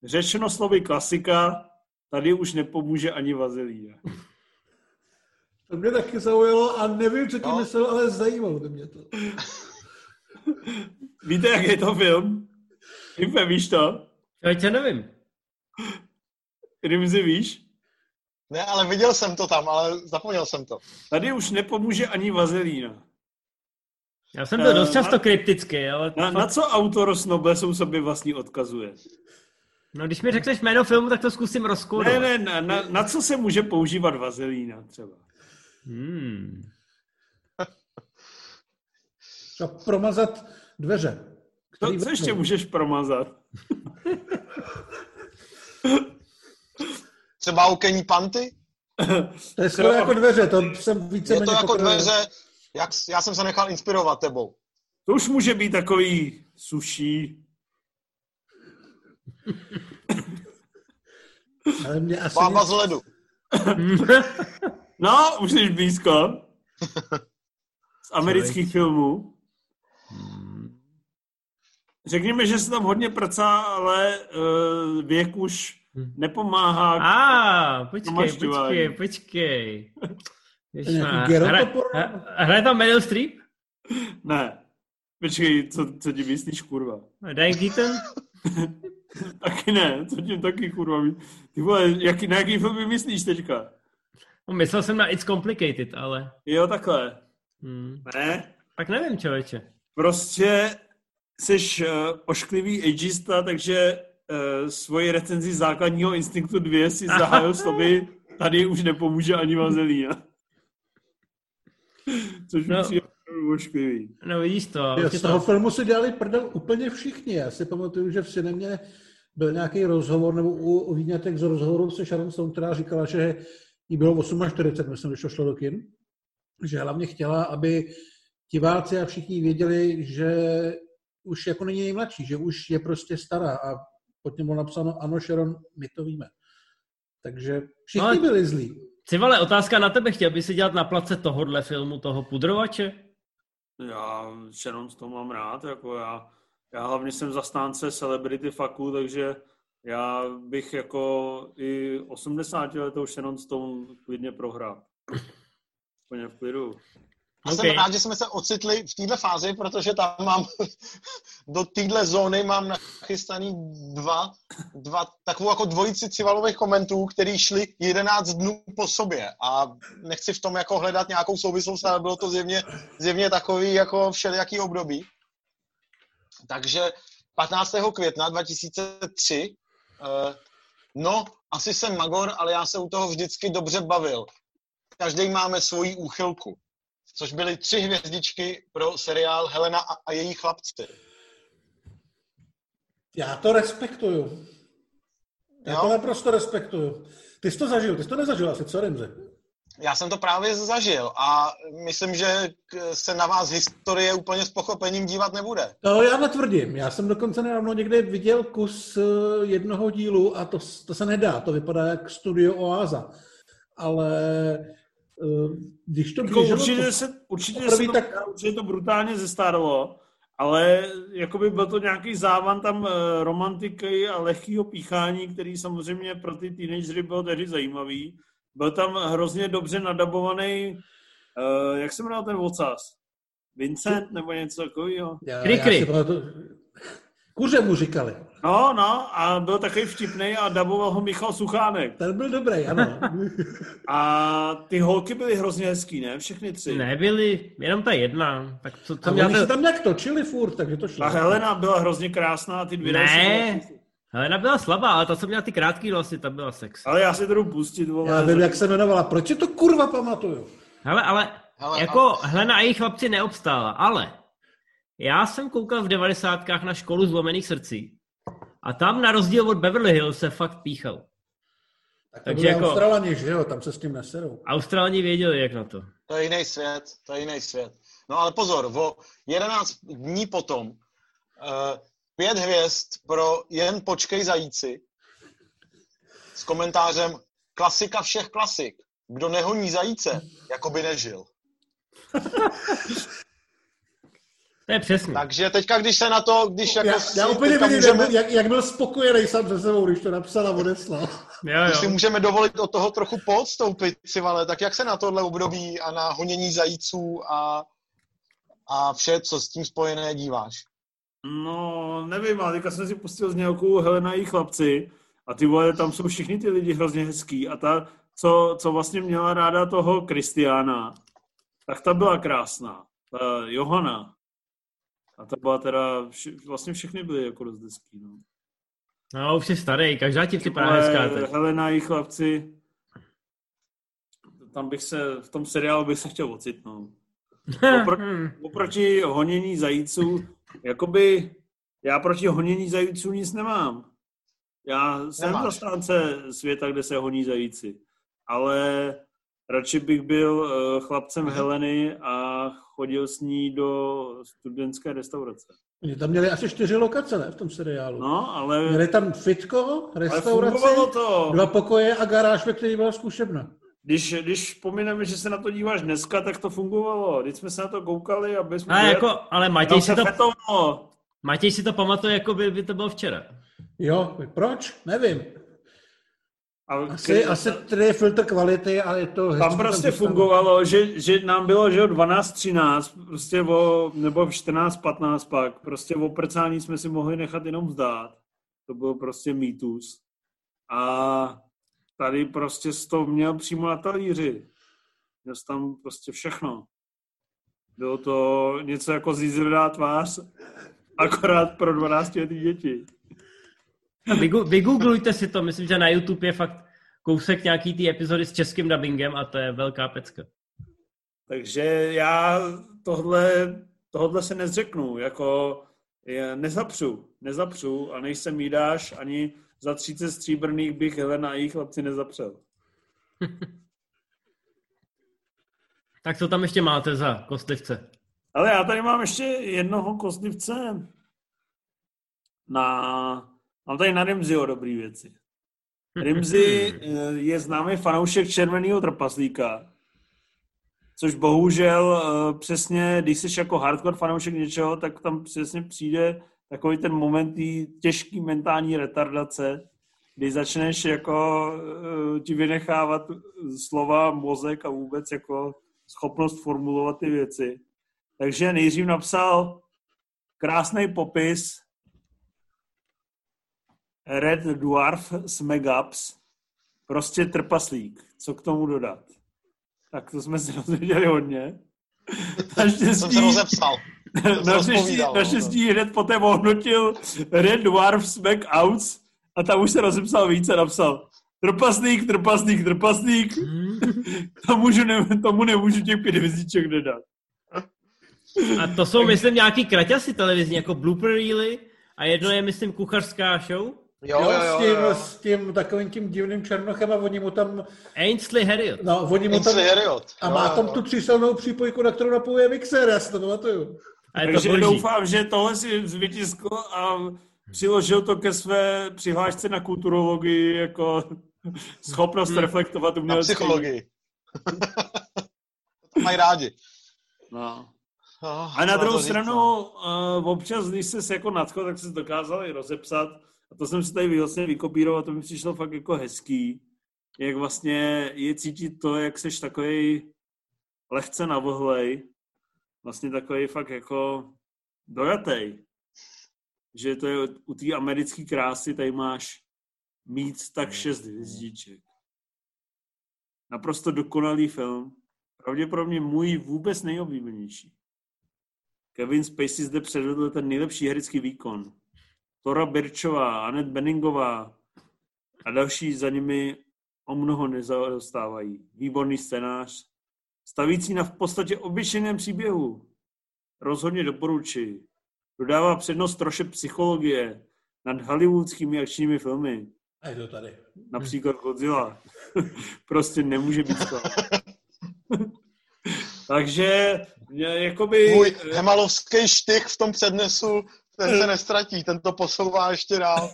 Řečeno slovy klasika, tady už nepomůže ani vazelína. To mě taky zaujalo a nevím, co tím no. myslel, ale zajímalo by mě to. [LAUGHS] Víte, jak je to film? Impe, víš to? Já nevím. Rimzi, víš? Ne, ale viděl jsem to tam, ale zapomněl jsem to. Tady už nepomůže ani vazelína. Já jsem byl dost často kryptický, ale... Na, na co autor s Noblesou sobě vlastní odkazuje? No, když mi řekneš jméno filmu, tak to zkusím rozkódovat. Ne, ne, na, na, na co se může používat vazelína třeba? Hmm. A [LAUGHS] promazat dveře. To, co ještě můžeš promazat? [LAUGHS] Třeba okení panty? To je skoro jako dveře, to jsem více Je to jako dveře, jak, já jsem se nechal inspirovat tebou. To už může být takový suší. [COUGHS] Ale mě asi Bába z ledu. [LAUGHS] no, už jsi blízko. Z amerických filmů. Řekněme, že se tam hodně pracá, ale uh, věk už hm. nepomáhá. A, ah, počkej, počkej, počkej. [LAUGHS] Hraje hraje tam Meryl Streep? Ne. Počkej, co, co ti myslíš, kurva? Diane Keaton? [LAUGHS] [LAUGHS] taky ne, co tím taky, kurva? Ty vole, jaký, na jaký film myslíš teďka? No, myslel jsem na It's Complicated, ale... Jo, takhle. Hmm. Ne? Tak nevím, člověče. Prostě jsi uh, ošklivý ageista, takže uh, svoji recenzi základního instinktu 2 si zahájil slovy [LAUGHS] tady už nepomůže ani vazelína. [LAUGHS] Což no. Ošklivý. No vidíš to. Jo, z toho to... filmu si dělali prdel úplně všichni. Já si pamatuju, že v cinemě byl nějaký rozhovor, nebo u, u výňatek z rozhovoru se Sharon Stone, která říkala, že jí bylo 48, myslím, když to šlo do kin, že hlavně chtěla, aby diváci a všichni věděli, že už jako není nejmladší, že už je prostě stará a pod něm bylo napsáno ano, Sharon, my to víme. Takže všichni no, byli zlí. Civale, otázka na tebe. Chtěl by si dělat na place tohohle filmu, toho pudrovače? Já Sharon to mám rád, jako já, já hlavně jsem zastánce celebrity faku, takže já bych jako i 80 letou Sharon Stone klidně prohrál. Úplně v klidu. A okay. jsem rád, že jsme se ocitli v této fázi, protože tam mám, [LAUGHS] do téhle zóny mám nachystaný dva, dva takovou jako dvojici civalových komentů, který šli 11 dnů po sobě a nechci v tom jako hledat nějakou souvislost, ale bylo to zjevně, zjevně takový jako všelijaký období. Takže 15. května 2003, eh, no, asi jsem magor, ale já se u toho vždycky dobře bavil. Každý máme svoji úchylku což byly tři hvězdičky pro seriál Helena a, a její chlapci. Já to respektuju. Já jo? to naprosto respektuju. Ty jsi to zažil, ty jsi to nezažil asi, co Remze? Já jsem to právě zažil a myslím, že se na vás historie úplně s pochopením dívat nebude. To já netvrdím. Já jsem dokonce nedávno někde viděl kus eh, jednoho dílu a to, to se nedá. To vypadá jak studio Oáza. Ale když to jako určitě se, určitě, se to, tak... určitě to brutálně zestárlo, ale jakoby byl to nějaký závan tam eh, romantiky a lehkého píchání, který samozřejmě pro ty teenagery byl tehdy zajímavý. Byl tam hrozně dobře nadabovaný, uh, jak se jmenoval ten vocas? Vincent nebo něco takového. Já, Kuře mu říkali. No, no, a byl takový vtipný a daboval ho Michal Suchánek. Ten byl dobrý, ano. [LAUGHS] A ty holky byly hrozně hezký, ne? Všechny tři. Nebyli, jenom ta jedna. Tak co, A co oni se tam nějak točili furt, takže to šlo. Ta Helena byla hrozně krásná a ty dvě další Ne, Helena byla slabá, ale ta, co měla ty krátký vlasy, ta byla sex. Ale já si to jdu pustit, vole. Já vím, jak se jmenovala. Proč si to kurva pamatuju? Hele, ale Hele, jako Helena a její chlapci neobstála, ale já jsem koukal v devadesátkách na školu zlomených srdcí a tam na rozdíl od Beverly Hills se fakt píchal. Tak to Takže jako- Australani, že jo, tam se s tím neserou. Australani věděli, jak na to. To je jiný svět, to je jiný svět. No ale pozor, o 11 dní potom uh, pět hvězd pro jen počkej zajíci s komentářem klasika všech klasik. Kdo nehoní zajíce, jako by nežil. [LAUGHS] To je přesně. Takže teďka, když se na to, když jako Já, si, já úplně vidím, můžeme, jak, jak, jak byl spokojený sám se sebou, když to napsal a odeslal. Jo, když si jo. můžeme dovolit od toho trochu podstoupit, si vale, tak jak se na tohle období a na honění zajíců a, a vše, co s tím spojené díváš? No, nevím, ale teďka jsem si pustil z nějakou Helena a její chlapci a ty vole, tam jsou všichni ty lidi hrozně hezký a ta, co, co vlastně měla ráda toho Kristiána, tak ta byla krásná. Ta Johana. A ta byla teda, vši, vlastně všechny byly jako dost hezký, no. No, už jsi starý, každá ti připadá hezká teď. Helena a její chlapci, tam bych se, v tom seriálu bych se chtěl ocitnout. [LAUGHS] Opro- oproti honění zajíců, jakoby já proti honění zajíců nic nemám. Já jsem Nemáš. zastánce světa, kde se honí zajíci, ale radši bych byl uh, chlapcem Heleny a chodil s ní do studentské restaurace. Oni tam měli asi čtyři lokace, ne, v tom seriálu. No, ale, Měli tam fitko, restauraci, fungovalo to. dva pokoje a garáž, ve který byla zkušebna. Když, když pomineme, že se na to díváš dneska, tak to fungovalo. Když jsme se na to koukali, aby jsme... Ale, jako, ale Matěj si, to, fetovalo. Matěj si to pamatuje, jako by, by to bylo včera. Jo, proč? Nevím. Asi, kdy- asi tady je filtr kvality a je to... Tam prostě dostávat. fungovalo, že, že nám bylo, že o 12-13, prostě o, nebo v 14-15 pak, prostě o prcání jsme si mohli nechat jenom vzdát. To byl prostě mýtus. A tady prostě jsi to měl přímo na talíři. Měl tam prostě všechno. Bylo to něco jako zízrdá tvář, [LAUGHS] akorát pro 12 letý děti. Vygooglujte si to, myslím, že na YouTube je fakt kousek nějaký ty epizody s českým dubbingem a to je velká pecka. Takže já tohle, tohle se nezřeknu, jako nezapřu, nezapřu a než se mi dáš, ani za 30 stříbrných bych Helena a jejich chlapci nezapřel. [LAUGHS] Tak co tam ještě máte za kostlivce? Ale já tady mám ještě jednoho kostlivce na... Mám tady na Rimziho dobrý věci. [LAUGHS] Rimzi eh, je známý fanoušek červeného trpaslíka, což bohužel eh, přesně, když jsi jako hardcore fanoušek něčeho, tak tam přesně přijde takový ten moment té těžké mentální retardace, kdy začneš jako eh, ti vynechávat slova, mozek a vůbec jako schopnost formulovat ty věci. Takže nejdřív napsal krásný popis Red Dwarf s Megaps, prostě trpaslík. Co k tomu dodat? Tak to jsme se dozvěděli hodně. [LAUGHS] Naštěstí, [LAUGHS] naštěstí, no. naštěstí hned poté ohodnotil Red Dwarf s Megouts a tam už se rozepsal více, napsal trpaslík, trpaslík, trpaslík. [LAUGHS] tomu, ne, tomu nemůžu těch pět hvězdiček nedat. A to jsou, myslím, nějaký kraťasy televizní, jako blooper reely a jedno je, myslím, kuchařská show. Jo, Jo, jo, s, tím, jo. s tím takovým tím divným černochem a oni mu tam, Ainsley Harriot. no, oni mu tam, Harriot. a Jo, má jo, tam jo. tu tříselnou přípojku, na kterou napojuje mixér, já si to pamatuju. A je to Takže boží. doufám, že tohle si vytiskl a přiložil to ke své přihlášce na kulturologii jako schopnost Hmm. reflektovat Na umělecký. psychologii. to mají rádi. No. Oh, A na druhou to stranu, uh, občas, když se jako nadchl, tak se dokázal i rozepsat. A to jsem si tady vlastně vykopíroval, to mi přišlo fakt jako hezký. Jak vlastně je cítit to, jak seš takový lehce navhlej. vlastně takový fakt jako dojatej. Že to je u té americké krásy, tady máš mít tak šest hvězdiček. Naprosto dokonalý film. Pravděpodobně můj vůbec nejoblíbenější. Kevin Spacey zde předvedl ten nejlepší herecký výkon. Tora Birčová, Anet Benningová a další za nimi o mnoho nezaostávají. Výborný scénář, stavící na v podstatě obyčejném příběhu. Rozhodně doporučuji. Dodává přednost troše psychologie nad hollywoodskými akčními filmy. A je to tady. Například Godzilla. [LAUGHS] prostě nemůže být to. [LAUGHS] Takže jakoby... Můj hemalovský štych v tom přednesu, ten se nestratí, ten to posouvá ještě dál.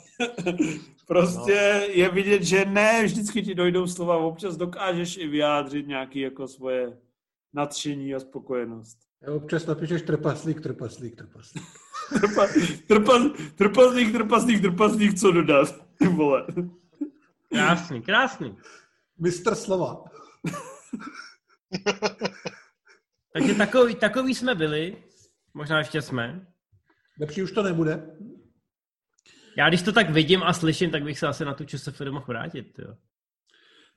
[LAUGHS] prostě no. je vidět, že ne vždycky ti dojdou slova, občas dokážeš i vyjádřit nějaké jako svoje nadšení a spokojenost. Já občas napíšeš trpaslík, trpaslík, trpaslík. [LAUGHS] Trpa, trpa, trpaslík, trpaslík, trpaslík, co dodat, ty vole. Krásný, krásný. Mistr slova. [LAUGHS] Takže takový, takový jsme byli, možná ještě jsme. Lepší už to nebude. Já když to tak vidím a slyším, tak bych se asi na tu ČSFD mohl vrátit. Jo.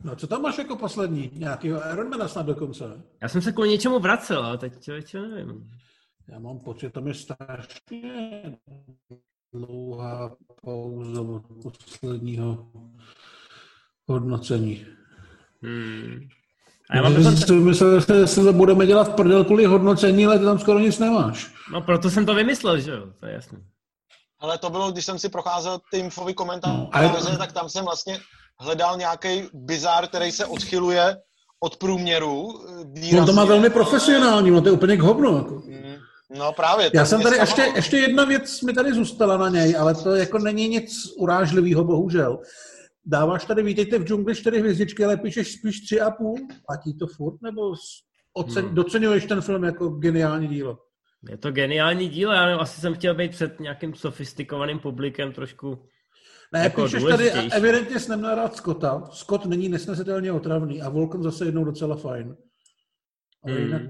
No co tam máš jako poslední? Nějakýho Ironmana snad dokonce? Já jsem se kvůli něčemu vracel, ale teď člověče nevím. Já mám pocit, tam je strašně dlouhá pauza od posledního hodnocení. Hmm. A já mám dokonce... si myslel, že se budeme dělat prdel kvůli hodnocení, ale ty tam skoro nic nemáš. No proto jsem to vymyslel, že jo, to je jasné. Ale to bylo, když jsem si procházel ty infový komentáře, no, ale... tak tam jsem vlastně hledal nějaký bizár, který se odchyluje od průměru. Výrazně. No to má velmi profesionální, no to je úplně k hovnu. Jako. Mm, no právě. Já jsem tady, ještě, ještě jedna věc mi tady zůstala na něj, ale to jako není nic urážlivého, bohužel. Dáváš tady, vítejte v džungli čtyři hvězdičky, ale píšeš spíš tři a půl? Platí to furt? Nebo ocen, hmm. docenuješ ten film jako geniální dílo? Je to geniální dílo, já nevím, asi jsem chtěl být před nějakým sofistikovaným publikem trošku ne, jako píšeš tady, evidentně jsem neměl rád Scotta. Scott není nesnesitelně otravný a Volkan zase jednou docela fajn. Ale hmm. jinak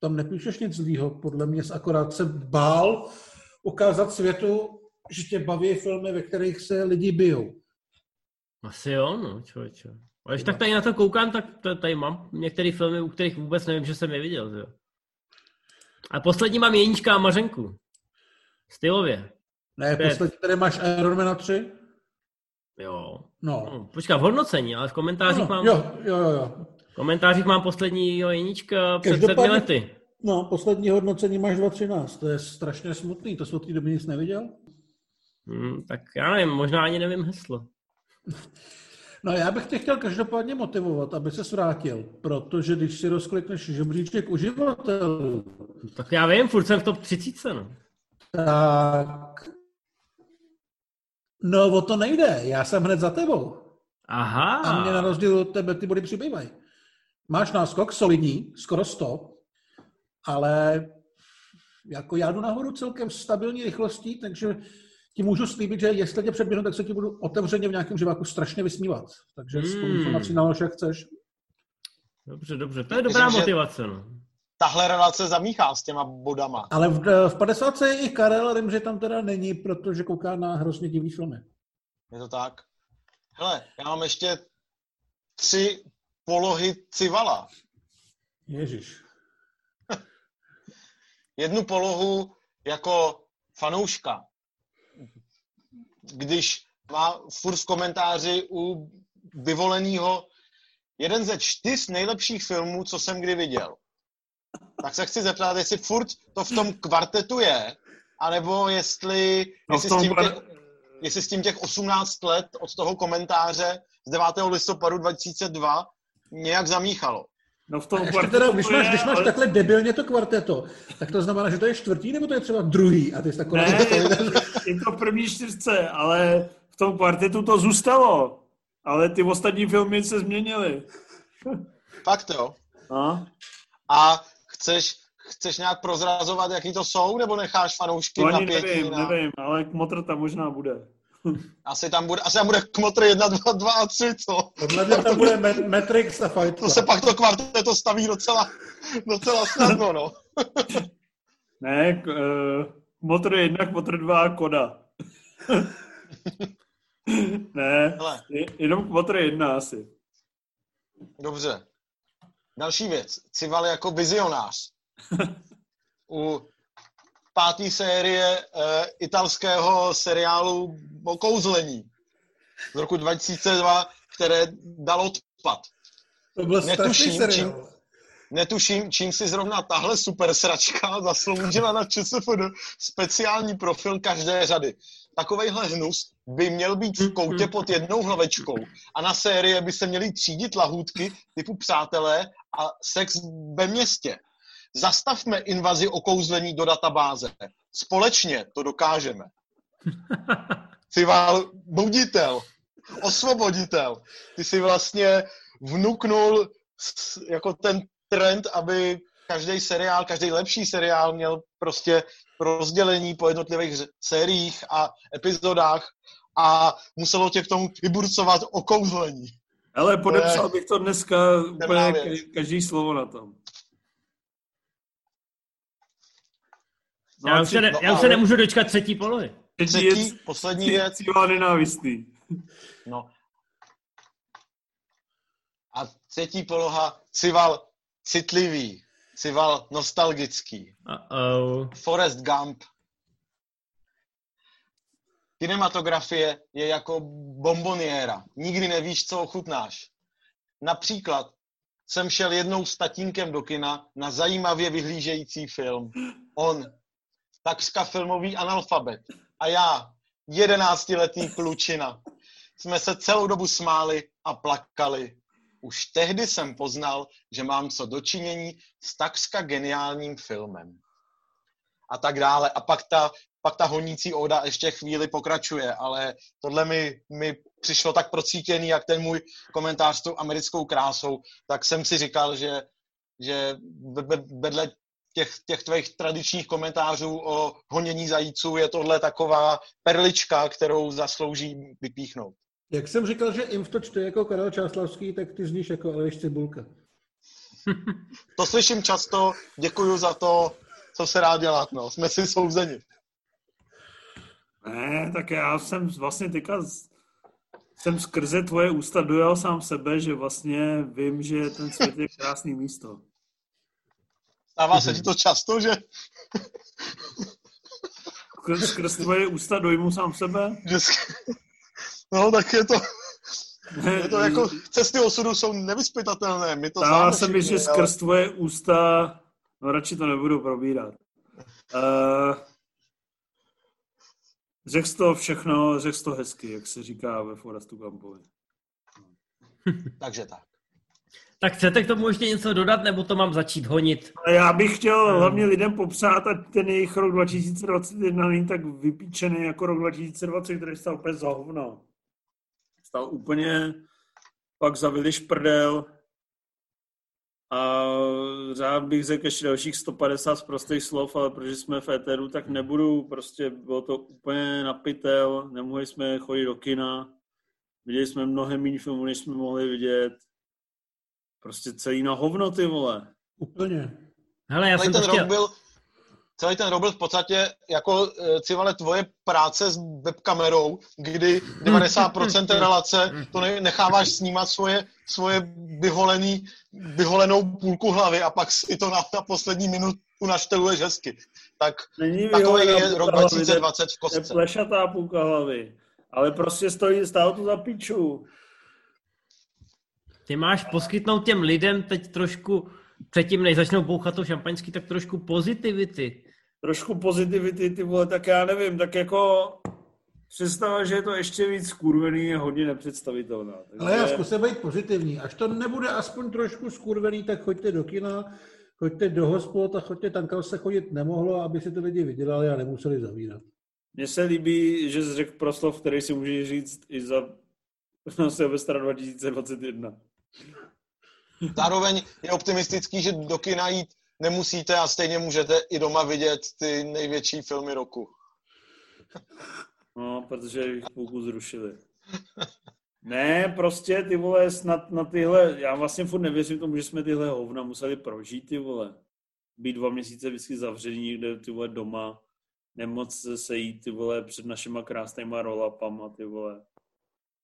tam nepíšeš nic zlýho, podle mě akorát se bál ukázat světu, že tě baví filmy, ve kterých se lidi bijou. Asi jo, no, člověče. A když tak tady na to koukám, tak tady mám některé filmy, u kterých vůbec nevím, že jsem je viděl. Jo. A poslední mám Jeníčka a Mařenku. Stylově. Ne, Pět. poslední tady máš Ironmana 3? Jo. No. no. Počkej, v hodnocení, ale v komentářích no, mám... Jo, jo, jo. V komentářích mám poslední Jeníčka před sedmi lety. No, poslední hodnocení máš 2.13, to je strašně smutný, to jsou ty doby nic neviděl? Hmm, tak já nevím, možná ani nevím heslo. No já bych tě chtěl každopádně motivovat, aby se vrátil, protože když si rozklikneš žebříček uživatelů... Tak já vím, furt jsem v top 30, no. Tak... No o to nejde, já jsem hned za tebou. Aha. A mě na rozdíl od tebe ty body přibývají. Máš náskok solidní, skoro 100, ale jako já jdu nahoru celkem stabilní rychlostí, takže ti můžu slíbit, že jestli tě předběhnu, tak se ti budu otevřeně v nějakém živáku strašně vysmívat. Takže hmm. s tou informací na jak chceš. Dobře, dobře, to je dobrá Myslím, motivace. No. Tahle relace zamíchá s těma bodama. Ale v, v 50 je i Karel, vím, že tam teda není, protože kouká na hrozně divný filmy. Je to tak? Hele, já mám ještě tři polohy Civala. Ježíš. [LAUGHS] Jednu polohu jako fanouška když má furt v komentáři u vyvoleného jeden ze čtyř nejlepších filmů, co jsem kdy viděl. Tak se chci zeptat, jestli furt to v tom kvartetu je, anebo jestli, no jestli, s tím těch, jestli s tím těch 18 let od toho komentáře z 9. listopadu 2002 nějak zamíchalo. No v tom a teda, když máš, když máš ale... takhle debilně to kvarteto, tak to znamená, že to je čtvrtý, nebo to je třeba druhý? A ty jsi takový... Ne, je to první čtyřce, ale v tom kvartetu to zůstalo. Ale ty ostatní filmy se změnily. Fakt jo. A? A chceš, chceš nějak prozrazovat, jaký to jsou, nebo necháš fanoušky no, napětí? nevím, na... nevím, ale motr tam možná bude. [LAUGHS] Asi tam bude, asi tam bude Kmotr 1, 2, 2 a 3, co? Podle mě tam bude Matrix a Fight To se pak to kvarteto staví docela, docela snadno, no. [LAUGHS] ne, k, uh, Kmotr 1, Kmotr 2 a Koda. [LAUGHS] ne, Hele. jenom Kmotr 1 asi. Dobře. Další věc. Cival jako vizionář. [LAUGHS] U páté série uh, italského seriálu o kouzlení z roku 2002, které dalo odpad. To byl netuším, čím, netuším, čím si zrovna tahle super sračka zasloužila na ČSFD speciální profil každé řady. Takovejhle hnus by měl být v koutě pod jednou hlavečkou a na série by se měly třídit lahůdky typu Přátelé a Sex ve městě. Zastavme invazi okouzlení do databáze. Společně to dokážeme. Cival buditel, osvoboditel. Ty si vlastně vnuknul jako ten trend, aby každý seriál, každý lepší seriál měl prostě rozdělení po jednotlivých sériích a epizodách a muselo tě k tomu vyburcovat okouzlení. Ale podepsal bych to dneska úplně každý slovo na tom. No, já už se, ne, no, já už se nemůžu dočkat třetí polohy. Třetí, třetí poslední věc. Cíval nenávistný. No. A třetí poloha, Cival citlivý, Cival nostalgický. Uh-oh. Forrest Gump. Kinematografie je jako bomboniéra. Nikdy nevíš, co ochutnáš. Například jsem šel jednou s tatínkem do kina na zajímavě vyhlížející film. On takřka filmový analfabet. A já, jedenáctiletý klučina, jsme se celou dobu smáli a plakali. Už tehdy jsem poznal, že mám co dočinění s takřka geniálním filmem. A tak dále. A pak ta, pak ta honící oda ještě chvíli pokračuje, ale tohle mi, mi přišlo tak procítěný, jak ten můj komentář s tou americkou krásou, tak jsem si říkal, že, že vedle těch, těch tvých tradičních komentářů o honění zajíců je tohle taková perlička, kterou zaslouží vypíchnout. Jak jsem říkal, že Imf to čte jako Karel Čáslavský, tak ty zníš jako Aleš Cibulka. [LAUGHS] to slyším často, děkuju za to, co se rád dělat, no. Jsme si souzeni. Ne, tak já jsem vlastně teďka jsem skrze tvoje ústa dojal sám sebe, že vlastně vím, že ten svět je krásný místo. Stává se ti to často, že... Skrz tvoje ústa dojmu sám sebe? No, tak je to... Je to jako, cesty osudu jsou nevyspytatelné. My to Stává se mi, že skrz ale... tvoje ústa, no radši to nebudu probírat. Uh, řekl jsi to všechno, řekl jsi to hezky, jak se říká ve Forestu Gumpovi. [LAUGHS] Takže tak. Tak chcete k tomu ještě něco dodat, nebo to mám začít honit? Já bych chtěl hlavně lidem popřát, ať ten jejich rok 2021 není tak vypíčený jako rok 2020, který stál úplně za hovno. Stal úplně pak za prdel a rád bych řekl ještě dalších 150 z prostých slov, ale protože jsme v éteru, tak nebudu, prostě bylo to úplně napitel, nemohli jsme chodit do kina, viděli jsme mnohem méně filmů, než jsme mohli vidět, Prostě celý na hovno, ty vole. Úplně. Hele, já jsem ten rok byl, celý ten rok byl v podstatě jako eh, civale tvoje práce s webkamerou, kdy 90% relace to necháváš snímat svoje, svoje vyholený, vyholenou půlku hlavy a pak si to na, na poslední minutu našteluješ hezky. Tak Není takový je rok 2020 v kostce. Je plešatá půlka hlavy. Ale prostě stojí, stálo to za piču. Ty máš poskytnout těm lidem teď trošku, předtím než začnou bouchat to šampaňský, tak trošku pozitivity. Trošku pozitivity, ty vole, tak já nevím, tak jako představa, že je to ještě víc skurvený, je hodně nepředstavitelná. Takže... Ale já zkusím být pozitivní. Až to nebude aspoň trošku skurvený, tak choďte do kina, choďte do hospod a choďte tam, kam se chodit nemohlo, aby si ty lidi vydělali a nemuseli zavírat. Mně se líbí, že jsi řekl proslov, který si můžeš říct i za [LAUGHS] Silvestra 2021. Zároveň je optimistický, že do kina jít nemusíte a stejně můžete i doma vidět ty největší filmy roku. No, protože jich půlku zrušili. Ne, prostě ty vole, snad na tyhle, já vlastně furt nevěřím tomu, že jsme tyhle hovna museli prožít, ty vole. Být dva měsíce vždycky zavření někde, ty vole, doma, nemoc se sejít, ty vole, před našima krásnýma rolapama, ty vole.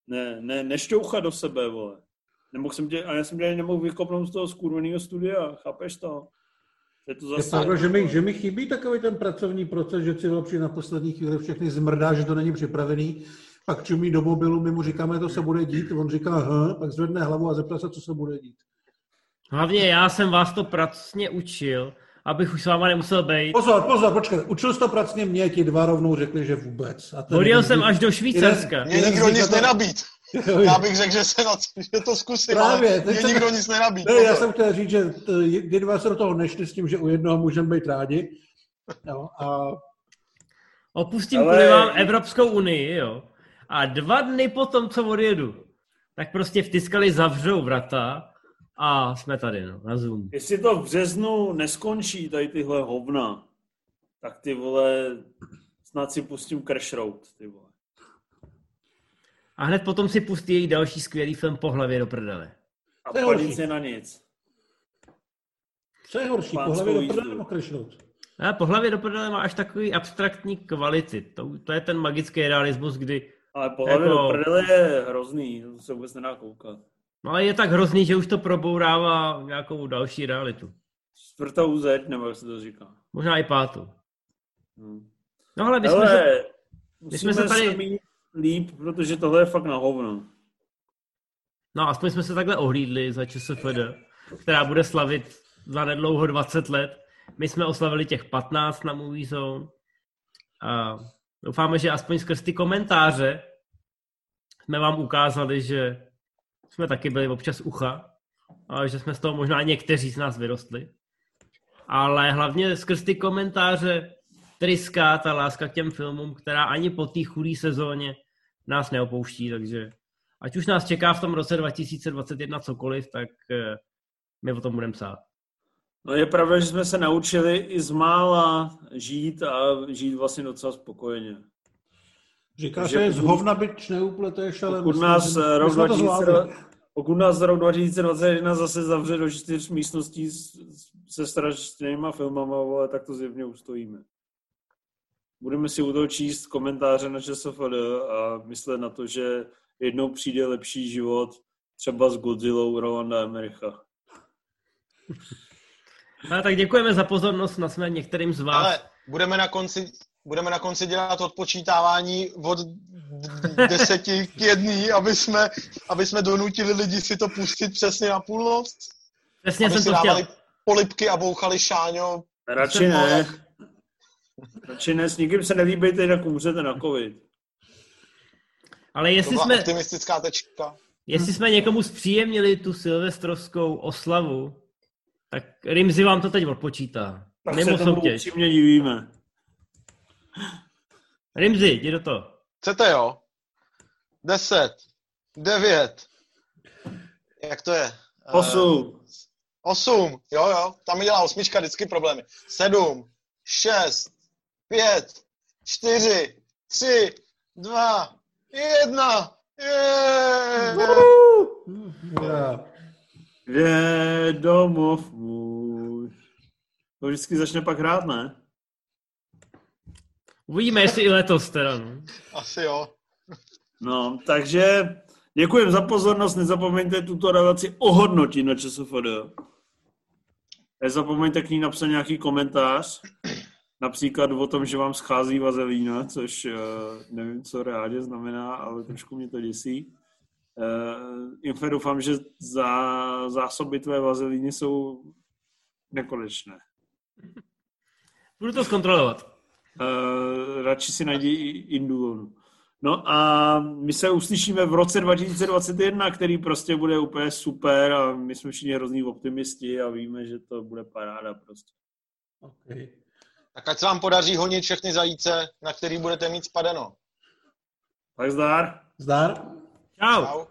Ne, ne, nešťouchat do sebe, vole. Nemohl jsem tě, a já jsem tě nemohl vykopnout z toho skurveného studia, chápeš to? Je to zase... Je pravda, že mi, že mi chybí takový ten pracovní proces, že si lepší na poslední chvíli všechny zmrdá, že to není připravený, pak čumí do mobilu, my mu říkáme, to se bude dít, on říká, hm, pak zvedne hlavu a zeptá se, co se bude dít. Hlavně já jsem vás to pracně učil, abych už s váma nemusel být. Pozor, pozor, počkej, učil jsi to pracně mě, ti dva rovnou řekli, že vůbec. Odjel jsem až do Švýcarska. Mě nikdo nic nenabít. [LAUGHS] Já bych řekl, že se na že to zkusím, Právě, ale mě nikdo nic nenabít. Ne, já jsem chtěl říct, že ty dva se do toho nešli s tím, že u jednoho můžeme být rádi. Jo, a... Opustím ale... kvůli vám Evropskou unii, jo. A dva dny potom, co odjedu, tak prostě vtiskali zavřou vrata a jsme tady, no, na Zoom. Jestli to v březnu neskončí, tady tyhle hovna, tak ty vole, snad si pustím Crash Road, ty vole. A hned potom si pustí její další skvělý film po hlavě do prdele. A po nic na nic. Co je horší, po hlavě do prdele nebo Road? A po hlavě do prdele má až takový abstraktní kvality. To, to je ten magický realismus, kdy... Ale po hlavě jako... do prdele je hrozný, to se vůbec nedá koukat. No ale je tak hrozný, že už to probourává nějakou další realitu. Čtvrtou zeď, nebo jak se to říká. Možná i pátou. Hmm. No ale my jsme, se, my jsme se tady... mít líp, protože tohle je fakt na hovno. No aspoň jsme se takhle ohlídli za ČSFD, která bude slavit za nedlouho 20 let. My jsme oslavili těch 15 na Movie Zone. A doufáme, že aspoň skrz ty komentáře jsme vám ukázali, že jsme taky byli občas ucha, a že jsme z toho možná někteří z nás vyrostli. Ale hlavně skrz ty komentáře tryská ta láska k těm filmům, která ani po té chudé sezóně nás neopouští, takže ať už nás čeká v tom roce 2021 cokoliv, tak eh, my o tom budeme psát. No je pravda, že jsme se naučili i z mála žít a žít vlastně docela spokojeně. Říkáš, že z hovna byč neupleteš, ale pokud nás, rok 2000, pokud nás rok 2021 zase zavře do čtyř místností se strašnýma filmama, ale tak to zjevně ustojíme. Budeme si u toho číst komentáře na ČSFD a myslet na to, že jednou přijde lepší život třeba s Godzillou Rolanda Emericha. No, tak děkujeme za pozornost, na jsme některým z vás. Ale budeme na konci budeme na konci dělat odpočítávání od deseti k jedný, aby jsme, aby jsme donutili lidi si to pustit přesně na půlnoc. Přesně aby jsem si to chtěl. polipky a bouchali šáňo. Radši ne. Radši ne, s nikým se nelíbejte, jinak umřete na covid. Ale jestli jsme... optimistická tečka. Jestli jsme někomu zpříjemnili tu silvestrovskou oslavu, tak Rimzi vám to teď odpočítá. Tak Mimo se tomu upřímně divíme. Rimzi, jdi do toho. Chcete jo? Deset. Devět. Jak to je? Osm. osm, jo, jo. Tam mi dělá osmička vždycky problémy. Sedm. Šest. Pět. Čtyři. Tři. Dva. Jedna. Yeah. Je domov můj. To vždycky začne pak hrát, ne? Uvidíme, jestli i letos teda. No. Asi jo. No, takže děkujem za pozornost, nezapomeňte tuto relaci ohodnotit na ČSFD. Nezapomeňte k ní napsat nějaký komentář, například o tom, že vám schází vazelína, což uh, nevím, co reálně znamená, ale trošku mě to děsí. Uh, Infe, doufám, že za zásoby tvé vazelíny jsou nekonečné. Budu to zkontrolovat. Uh, radši si najdi Indulonu. No a my se uslyšíme v roce 2021, který prostě bude úplně super a my jsme všichni hrozný optimisti a víme, že to bude paráda prostě. Okay. Tak ať se vám podaří honit všechny zajíce, na který budete mít spadeno. Tak zdar. Zdar. Čau. Čau.